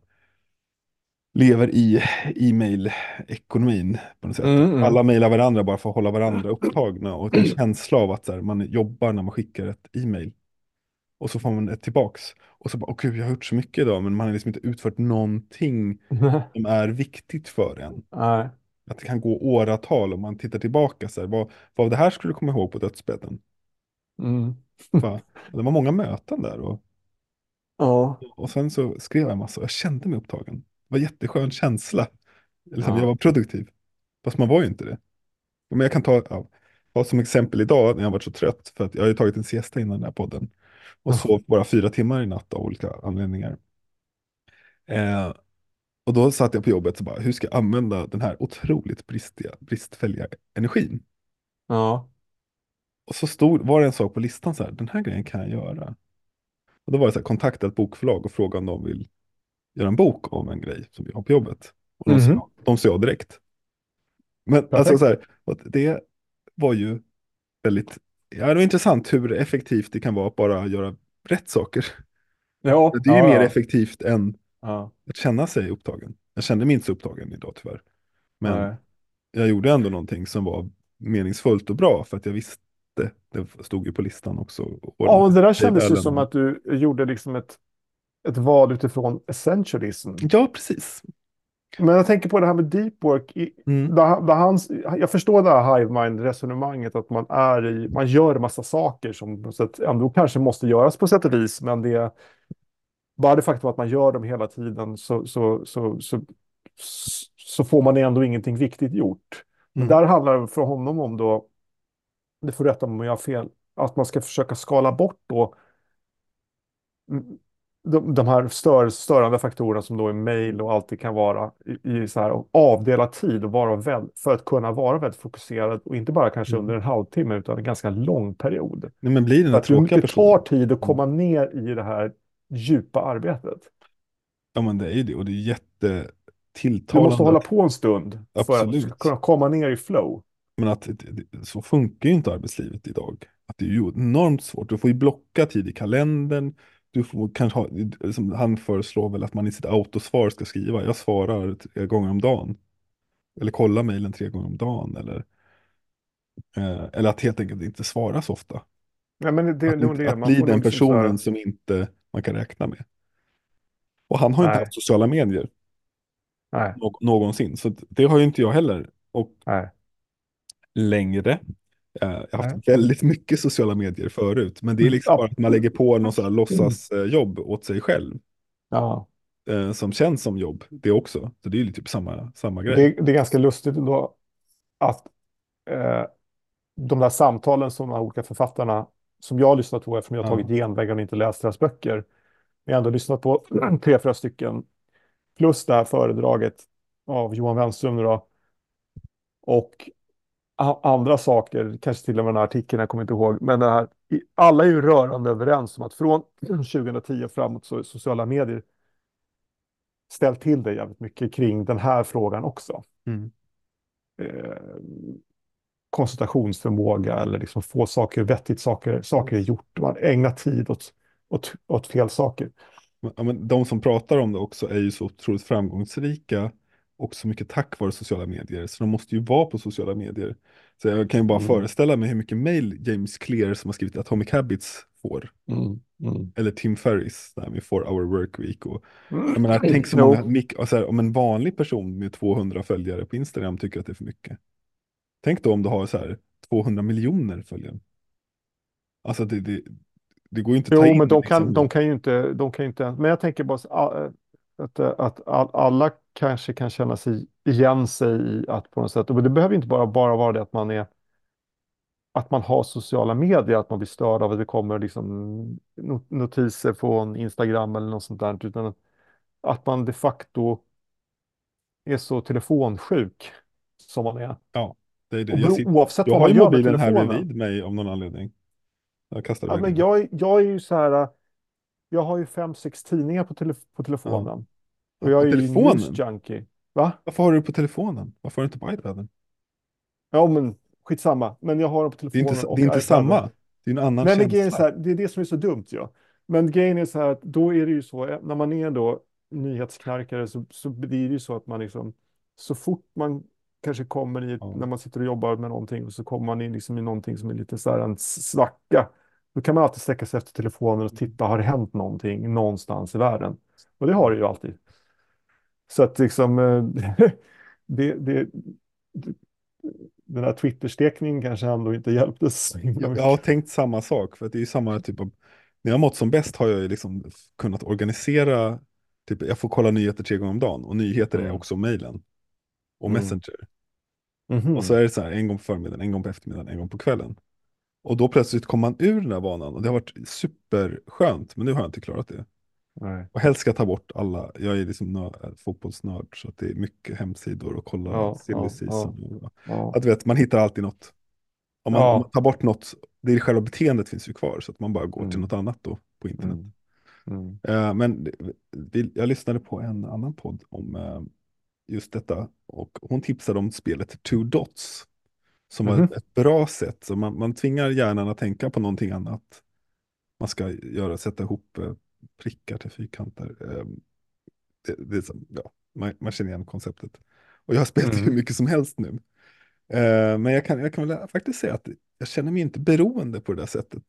Speaker 2: lever i e-mail-ekonomin på något sätt.
Speaker 1: Mm, mm.
Speaker 2: Alla mejlar varandra bara för att hålla varandra upptagna och en känsla av att här, man jobbar när man skickar ett e-mail. Och så får man ett tillbaks. Och så bara, åh gud, jag har gjort så mycket idag, men man har liksom inte utfört någonting som är viktigt för en.
Speaker 1: Nej.
Speaker 2: Att det kan gå åratal om man tittar tillbaka, så här, vad, vad av det här skulle du komma ihåg på dödsbädden?
Speaker 1: Mm.
Speaker 2: Det var många möten där och
Speaker 1: Ja.
Speaker 2: Och sen så skrev jag massa och jag kände mig upptagen. Det var en jätteskön känsla. Liksom,
Speaker 1: Ja.
Speaker 2: Jag var produktiv. Fast man var ju inte det. Men jag kan ta, ja, som exempel idag när jag varit så trött. För att jag har ju tagit en siesta innan den här podden. Och sov bara fyra timmar i natt av olika anledningar. Eh, och då satt jag på jobbet och bara, hur ska jag använda den här otroligt bristiga, bristfälliga energin?
Speaker 1: Ja.
Speaker 2: Och så stod, var det en sak på listan så här, den här grejen kan jag göra. Och då var det så här, kontakta ett bokförlag och fråga om de vill göra en bok om en grej som vi har på jobbet. Och de, sa, de sa ja direkt. Men
Speaker 1: Perfekt.
Speaker 2: alltså så här, det var ju väldigt, ja det var intressant hur effektivt det kan vara att bara göra rätt saker.
Speaker 1: Ja,
Speaker 2: Det är ju
Speaker 1: ja,
Speaker 2: mer
Speaker 1: ja.
Speaker 2: effektivt än att känna sig upptagen. Jag kände mig inte så upptagen idag tyvärr. Men
Speaker 1: Nej.
Speaker 2: jag gjorde ändå någonting som var meningsfullt och bra för att jag visste, det stod ju på listan också.
Speaker 1: Ja, men det där kändes ju som att du gjorde liksom ett, ett val utifrån essentialism.
Speaker 2: Ja, precis.
Speaker 1: Men jag tänker på det här med deep work. I,
Speaker 2: Mm.
Speaker 1: där, där hans, jag förstår det här hive mind-resonemanget, att man, är i, man gör massa saker som på sätt, ändå kanske måste göras på sätt och vis, men det bara det faktum att man gör dem hela tiden så, så, så, så, så får man ändå ingenting viktigt gjort.
Speaker 2: Mm.
Speaker 1: där handlar det för honom om då, det får rätta mig om jag har fel, att man ska försöka skala bort då de, de här stör, störande faktorerna som då är mail och allt det kan vara i, i så här, avdela tid och vara väl, för att kunna vara väldigt fokuserad och inte bara kanske
Speaker 2: Mm.
Speaker 1: under en halvtimme utan en ganska lång period.
Speaker 2: Nej, men blir den
Speaker 1: att det, tar tid att komma ner i det här djupa arbetet.
Speaker 2: Ja, men det är ju det och det är
Speaker 1: Du
Speaker 2: jättetilltalande.
Speaker 1: måste hålla på en stund för att du
Speaker 2: Absolut.
Speaker 1: kunna komma ner i flow.
Speaker 2: Men att så funkar ju inte arbetslivet idag. Att det är ju enormt svårt. Du får ju blocka tid i kalendern. Du får kanske ha, som han föreslår väl att man i sitt autosvar ska skriva, jag svarar tre gånger om dagen. Eller kolla mejlen tre gånger om dagen. Eller, eh, eller att helt enkelt inte svara så ofta.
Speaker 1: Ja, men det,
Speaker 2: Att,
Speaker 1: det, det,
Speaker 2: att bli den
Speaker 1: liksom
Speaker 2: personen som inte man kan räkna med. Och han har ju inte
Speaker 1: Nej.
Speaker 2: haft sociala medier
Speaker 1: Nej,
Speaker 2: nå- någonsin. Så det har ju inte jag heller. Och
Speaker 1: nej.
Speaker 2: längre. Eh, Jag har haft
Speaker 1: Nej.
Speaker 2: väldigt mycket sociala medier förut, men det är liksom
Speaker 1: Ja.
Speaker 2: bara att man lägger på någon sån här låtsasjobb åt sig själv,
Speaker 1: Ja.
Speaker 2: eh, som känns som jobb, det också. Så det är ju typ samma, samma grej.
Speaker 1: Det, det är ganska lustigt då att eh, de där samtalen som de här olika författarna, som jag har lyssnat på eftersom jag har
Speaker 2: Ja.
Speaker 1: tagit genvägar och inte läst deras böcker, men jag har ändå lyssnat på tre, fyra stycken, plus det här föredraget av Johan Wenström då, och andra saker, kanske till och med den här artikeln, jag kommer inte ihåg, men det här, alla är ju rörande överens om att från 2010 framåt så är sociala medier ställt till det jävligt mycket kring den här frågan också.
Speaker 2: Mm.
Speaker 1: eh, koncentrationsförmåga eller liksom få saker, vettigt saker, saker gjort. Man ägnar tid åt, åt, åt fel saker.
Speaker 2: Ja, men de som pratar om det också är ju så otroligt framgångsrika och så mycket tack vare sociala medier, så de måste ju vara på sociala medier. Så jag kan ju bara
Speaker 1: Mm.
Speaker 2: föreställa mig hur mycket mail James Clear som har skrivit Atomic Habits får.
Speaker 1: Mm, mm.
Speaker 2: Eller Tim Ferris, där med Four Hour Work Week. Och, jag menar, tänk så
Speaker 1: Jo.
Speaker 2: många, och så här, om en vanlig person med 200 följare på Instagram tycker att det är för mycket. Tänk då om du har så här 200 miljoner följare. Alltså det, det, det går ju inte att ta
Speaker 1: Jo,
Speaker 2: in.
Speaker 1: men de kan,
Speaker 2: liksom.
Speaker 1: de kan ju inte, de kan ju inte, men jag tänker bara a- att, att all- alla kanske kan känna sig igen sig i att på något sätt, och det behöver inte bara, bara vara det att man är, att man har sociala medier, att man blir störd av att det kommer liksom not- notiser från Instagram eller något sånt där, utan att man de facto är så telefonsjuk som man är.
Speaker 2: Ja, det är det. Jag, sitter,
Speaker 1: oavsett
Speaker 2: jag
Speaker 1: vad
Speaker 2: har
Speaker 1: man
Speaker 2: ju
Speaker 1: gör med
Speaker 2: mobilen här
Speaker 1: telefonen.
Speaker 2: bredvid mig av någon anledning. Jag kastar
Speaker 1: Ja, men jag, är- jag är ju så här, jag har ju fem, sex tidningar på, tele, på telefonen. Och jag är ju
Speaker 2: telefonen?
Speaker 1: junkie. Va?
Speaker 2: Varför har du på telefonen? Varför har du inte på iPaden?
Speaker 1: Ja, men skitsamma. Men jag har dem på
Speaker 2: Det är
Speaker 1: telefonen
Speaker 2: inte, det är inte samma. Det är en annan
Speaker 1: Nej, men
Speaker 2: känsla.
Speaker 1: så här, det är det som är så dumt. Ja. Men grejen är så här att då är det ju så, eh, när man är då nyhetsknarkare så, så blir det ju så att man liksom, så fort man kanske kommer i,
Speaker 2: Ja.
Speaker 1: när man sitter och jobbar med någonting och så kommer man in liksom i någonting som är lite så här en svacka. Då kan man alltid sträcka sig efter telefonen och titta, har det hänt någonting någonstans i världen? Och det har det ju alltid. Så att liksom, eh, det, det, den här Twitter-stekningen kanske ändå inte hjälpte så
Speaker 2: Jag, har tänkt samma sak, för det är ju samma typ av... När jag mått som bäst har jag ju liksom kunnat organisera, typ jag får kolla nyheter tre gånger om dagen, och nyheter är
Speaker 1: Mm.
Speaker 2: också mejlen. Och
Speaker 1: Mm.
Speaker 2: Messenger.
Speaker 1: Mhm.
Speaker 2: Och så är det så här, en gång på förmiddagen, en gång på eftermiddagen, en gång på kvällen. Och då plötsligt kom man ur den här vanan, och det har varit superskönt, men nu har jag inte klarat det.
Speaker 1: Nej.
Speaker 2: Och helst ska jag ta bort alla, jag är liksom nö, fotbollsnörd, så att det är mycket hemsidor och kolla
Speaker 1: Ja,
Speaker 2: silly
Speaker 1: ja,
Speaker 2: season. och-
Speaker 1: Ja.
Speaker 2: Att vet, man hittar alltid något. Om man,
Speaker 1: Ja.
Speaker 2: om man tar bort något, det är själva beteendet finns ju kvar, så att man bara går till
Speaker 1: Mm.
Speaker 2: något annat då på internet.
Speaker 1: Mm. Mm.
Speaker 2: Eh, men vi, jag lyssnade på en annan podd om eh, just detta och hon tipsade om spelet Two Dots. Som var
Speaker 1: Mhm.
Speaker 2: ett bra sätt. Så man, man tvingar hjärnan att tänka på någonting annat. Man ska göra, sätta ihop eh, prickar till fyrkanter. Eh, det, det är som, ja, man, man känner igen konceptet. Och jag har spelat
Speaker 1: Mm.
Speaker 2: hur mycket som helst nu. Eh, men jag kan, jag kan väl faktiskt säga att jag känner mig inte beroende på det där sättet.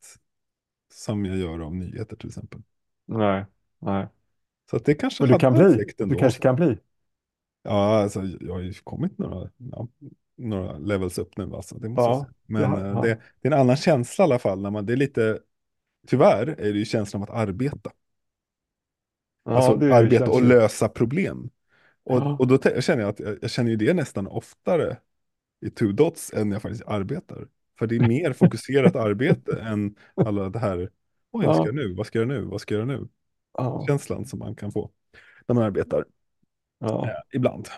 Speaker 2: Som jag gör av nyheter till exempel.
Speaker 1: Nej, nej.
Speaker 2: Så att det kanske
Speaker 1: Men du kan bli. Du kanske kan bli.
Speaker 2: Ja, alltså, jag har ju kommit några, ja, några levels upp nu. Alltså, det måste
Speaker 1: Ja.
Speaker 2: Men
Speaker 1: ja,
Speaker 2: eh,
Speaker 1: ja.
Speaker 2: Det, det är en annan känsla i alla fall. När man, det är lite, tyvärr är det ju känslan av att arbeta.
Speaker 1: Ja,
Speaker 2: alltså arbeta och lösa problem. Och,
Speaker 1: Ja.
Speaker 2: och då jag känner jag att jag, jag känner ju det nästan oftare i two dots än jag faktiskt arbetar. För det är mer fokuserat arbete än alla det här, vad ska
Speaker 1: Ja.
Speaker 2: jag nu, vad ska jag nu, vad ska jag nu?
Speaker 1: Ja,
Speaker 2: Känslan som man kan få när man arbetar eh, ibland.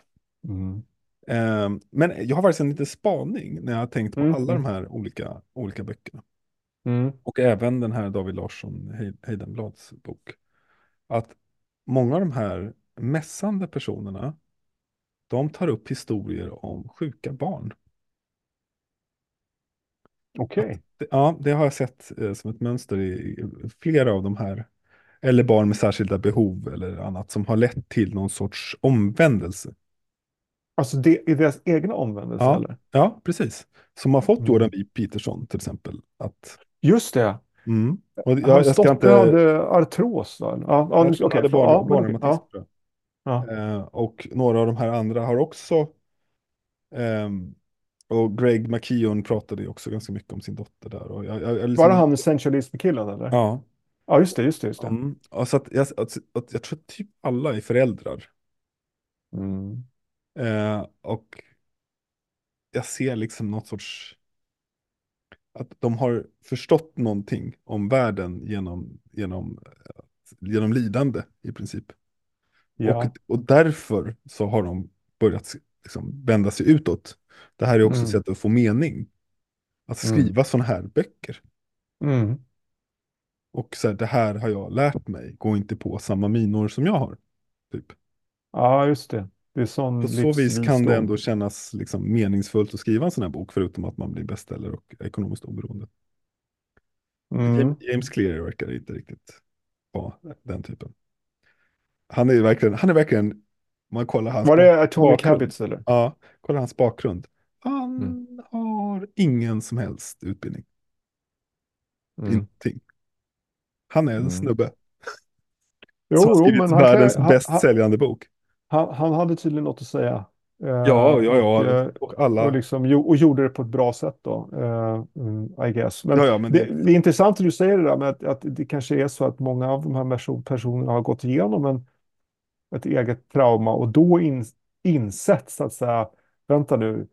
Speaker 1: Mm.
Speaker 2: Eh, men jag har faktiskt en liten spaning när jag har tänkt på
Speaker 1: Mm,
Speaker 2: alla
Speaker 1: mm.
Speaker 2: de här olika, olika böckerna.
Speaker 1: Mm.
Speaker 2: Och även den här David Larsson Hei- Heidenblads bok. Att många av de här mässande personerna, de tar upp historier om sjuka barn.
Speaker 1: Okej.
Speaker 2: Det- Ja, det har jag sett eh, som ett mönster i, i flera av de här. Eller barn med särskilda behov eller annat som har lett till någon sorts omvändelse.
Speaker 1: Alltså det är deras egna omvändelse
Speaker 2: Ja.
Speaker 1: eller?
Speaker 2: Ja, precis. Som har fått
Speaker 1: Mm.
Speaker 2: Jordan B. Peterson till exempel. Att,
Speaker 1: Just det.
Speaker 2: Mm. och jag,
Speaker 1: Hans dotter
Speaker 2: inte...
Speaker 1: hade artros va? Ja, ja, nu- okej,
Speaker 2: hade barn,
Speaker 1: ja,
Speaker 2: barnreumatism,
Speaker 1: ja, ja.
Speaker 2: Eh, och några av de här andra har också ehm, och Greg McKeown pratade ju också ganska mycket om sin dotter där. Och jag, jag, jag liksom,
Speaker 1: Var det han essentialism-killen eller?
Speaker 2: Ja.
Speaker 1: Ja, just det, just det, just det.
Speaker 2: Mm. Och så att jag, att, att jag tror att typ alla är föräldrar.
Speaker 1: Mm.
Speaker 2: Eh, och jag ser liksom något sorts... Att de har förstått någonting om världen genom, genom, genom lidande i princip.
Speaker 1: Ja.
Speaker 2: Och, och därför så har de börjat liksom vända sig utåt. Det här är också ett
Speaker 1: Mm.
Speaker 2: sätt att få mening. Att
Speaker 1: Mm.
Speaker 2: skriva sådana här böcker.
Speaker 1: Mm.
Speaker 2: Och så här, det här har jag lärt mig. Gå inte på samma minor som jag har. Typ.
Speaker 1: ja, just det. Det är sån
Speaker 2: På så vis kan det ändå kännas liksom meningsfullt att skriva en sån här bok. Förutom att man blir bestseller och ekonomiskt oberoende.
Speaker 1: Mm.
Speaker 2: James Clear verkar inte riktigt vara den typen. Han är verkligen, han är verkligen, man kollar hans
Speaker 1: Var det Atomic. Habits eller?
Speaker 2: Ja, kolla hans bakgrund. Han
Speaker 1: Mm.
Speaker 2: har ingen som helst utbildning.
Speaker 1: Mm.
Speaker 2: Ingenting. Han är en
Speaker 1: Mm.
Speaker 2: snubbe
Speaker 1: Jo,
Speaker 2: som har
Speaker 1: jo,
Speaker 2: skrivit
Speaker 1: han,
Speaker 2: världens
Speaker 1: kan,
Speaker 2: bäst
Speaker 1: han,
Speaker 2: säljande bok.
Speaker 1: Han, han hade tydligen något att säga. Eh,
Speaker 2: Ja, ja,
Speaker 1: Och,
Speaker 2: ja.
Speaker 1: eh,
Speaker 2: Och alla.
Speaker 1: och, liksom, och gjorde det på ett bra sätt då, eh, mm, I guess. Men,
Speaker 2: ja, ja, men
Speaker 1: det,
Speaker 2: det,
Speaker 1: det är intressant att du säger det där med att, att det kanske är så att många av de här perso- personerna har gått igenom en, ett eget trauma och då in, insett så att säga, vänta nu,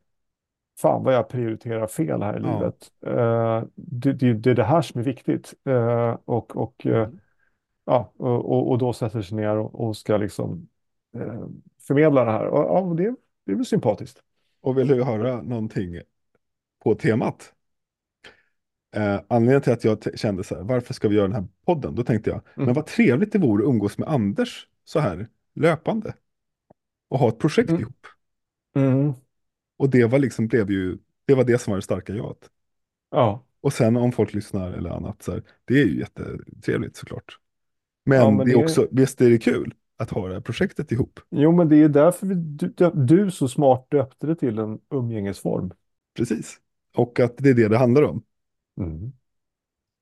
Speaker 1: fan vad jag prioriterar fel här i
Speaker 2: Ja.
Speaker 1: livet. Eh, det, det, det är det här som är viktigt. Eh, och, och, eh, ja, och, och- och då sätter sig ner och, och ska liksom eh, förmedla det här. Och, ja, det, det är väl sympatiskt.
Speaker 2: och vill du höra någonting på temat? Eh, anledningen till att jag kände så här, varför ska vi göra den här podden? Då tänkte jag,
Speaker 1: Mm.
Speaker 2: men vad trevligt det vore att umgås med Anders så här löpande. Och ha ett projekt
Speaker 1: Mm.
Speaker 2: ihop.
Speaker 1: Mm.
Speaker 2: Och det var liksom, blev ju, det var det som var det starka jaet.
Speaker 1: Ja.
Speaker 2: Och sen om folk lyssnar eller annat, så här, det är ju jättetrevligt såklart. Men,
Speaker 1: Ja, men
Speaker 2: det är
Speaker 1: det-
Speaker 2: också, visst är det kul att ha det här projektet ihop.
Speaker 1: Jo, men det är därför vi, du, du så smart döpte det till en umgängesform.
Speaker 2: Precis. Och att det är det det handlar om.
Speaker 1: Mm.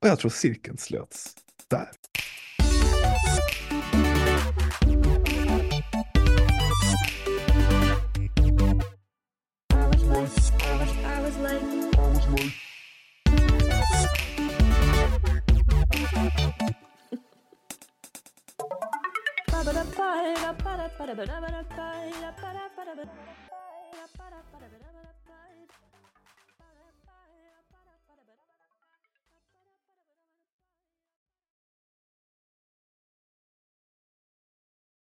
Speaker 2: Och jag tror cirkeln slöts där.
Speaker 3: I'm a little bit crazy, but I'm not crazy.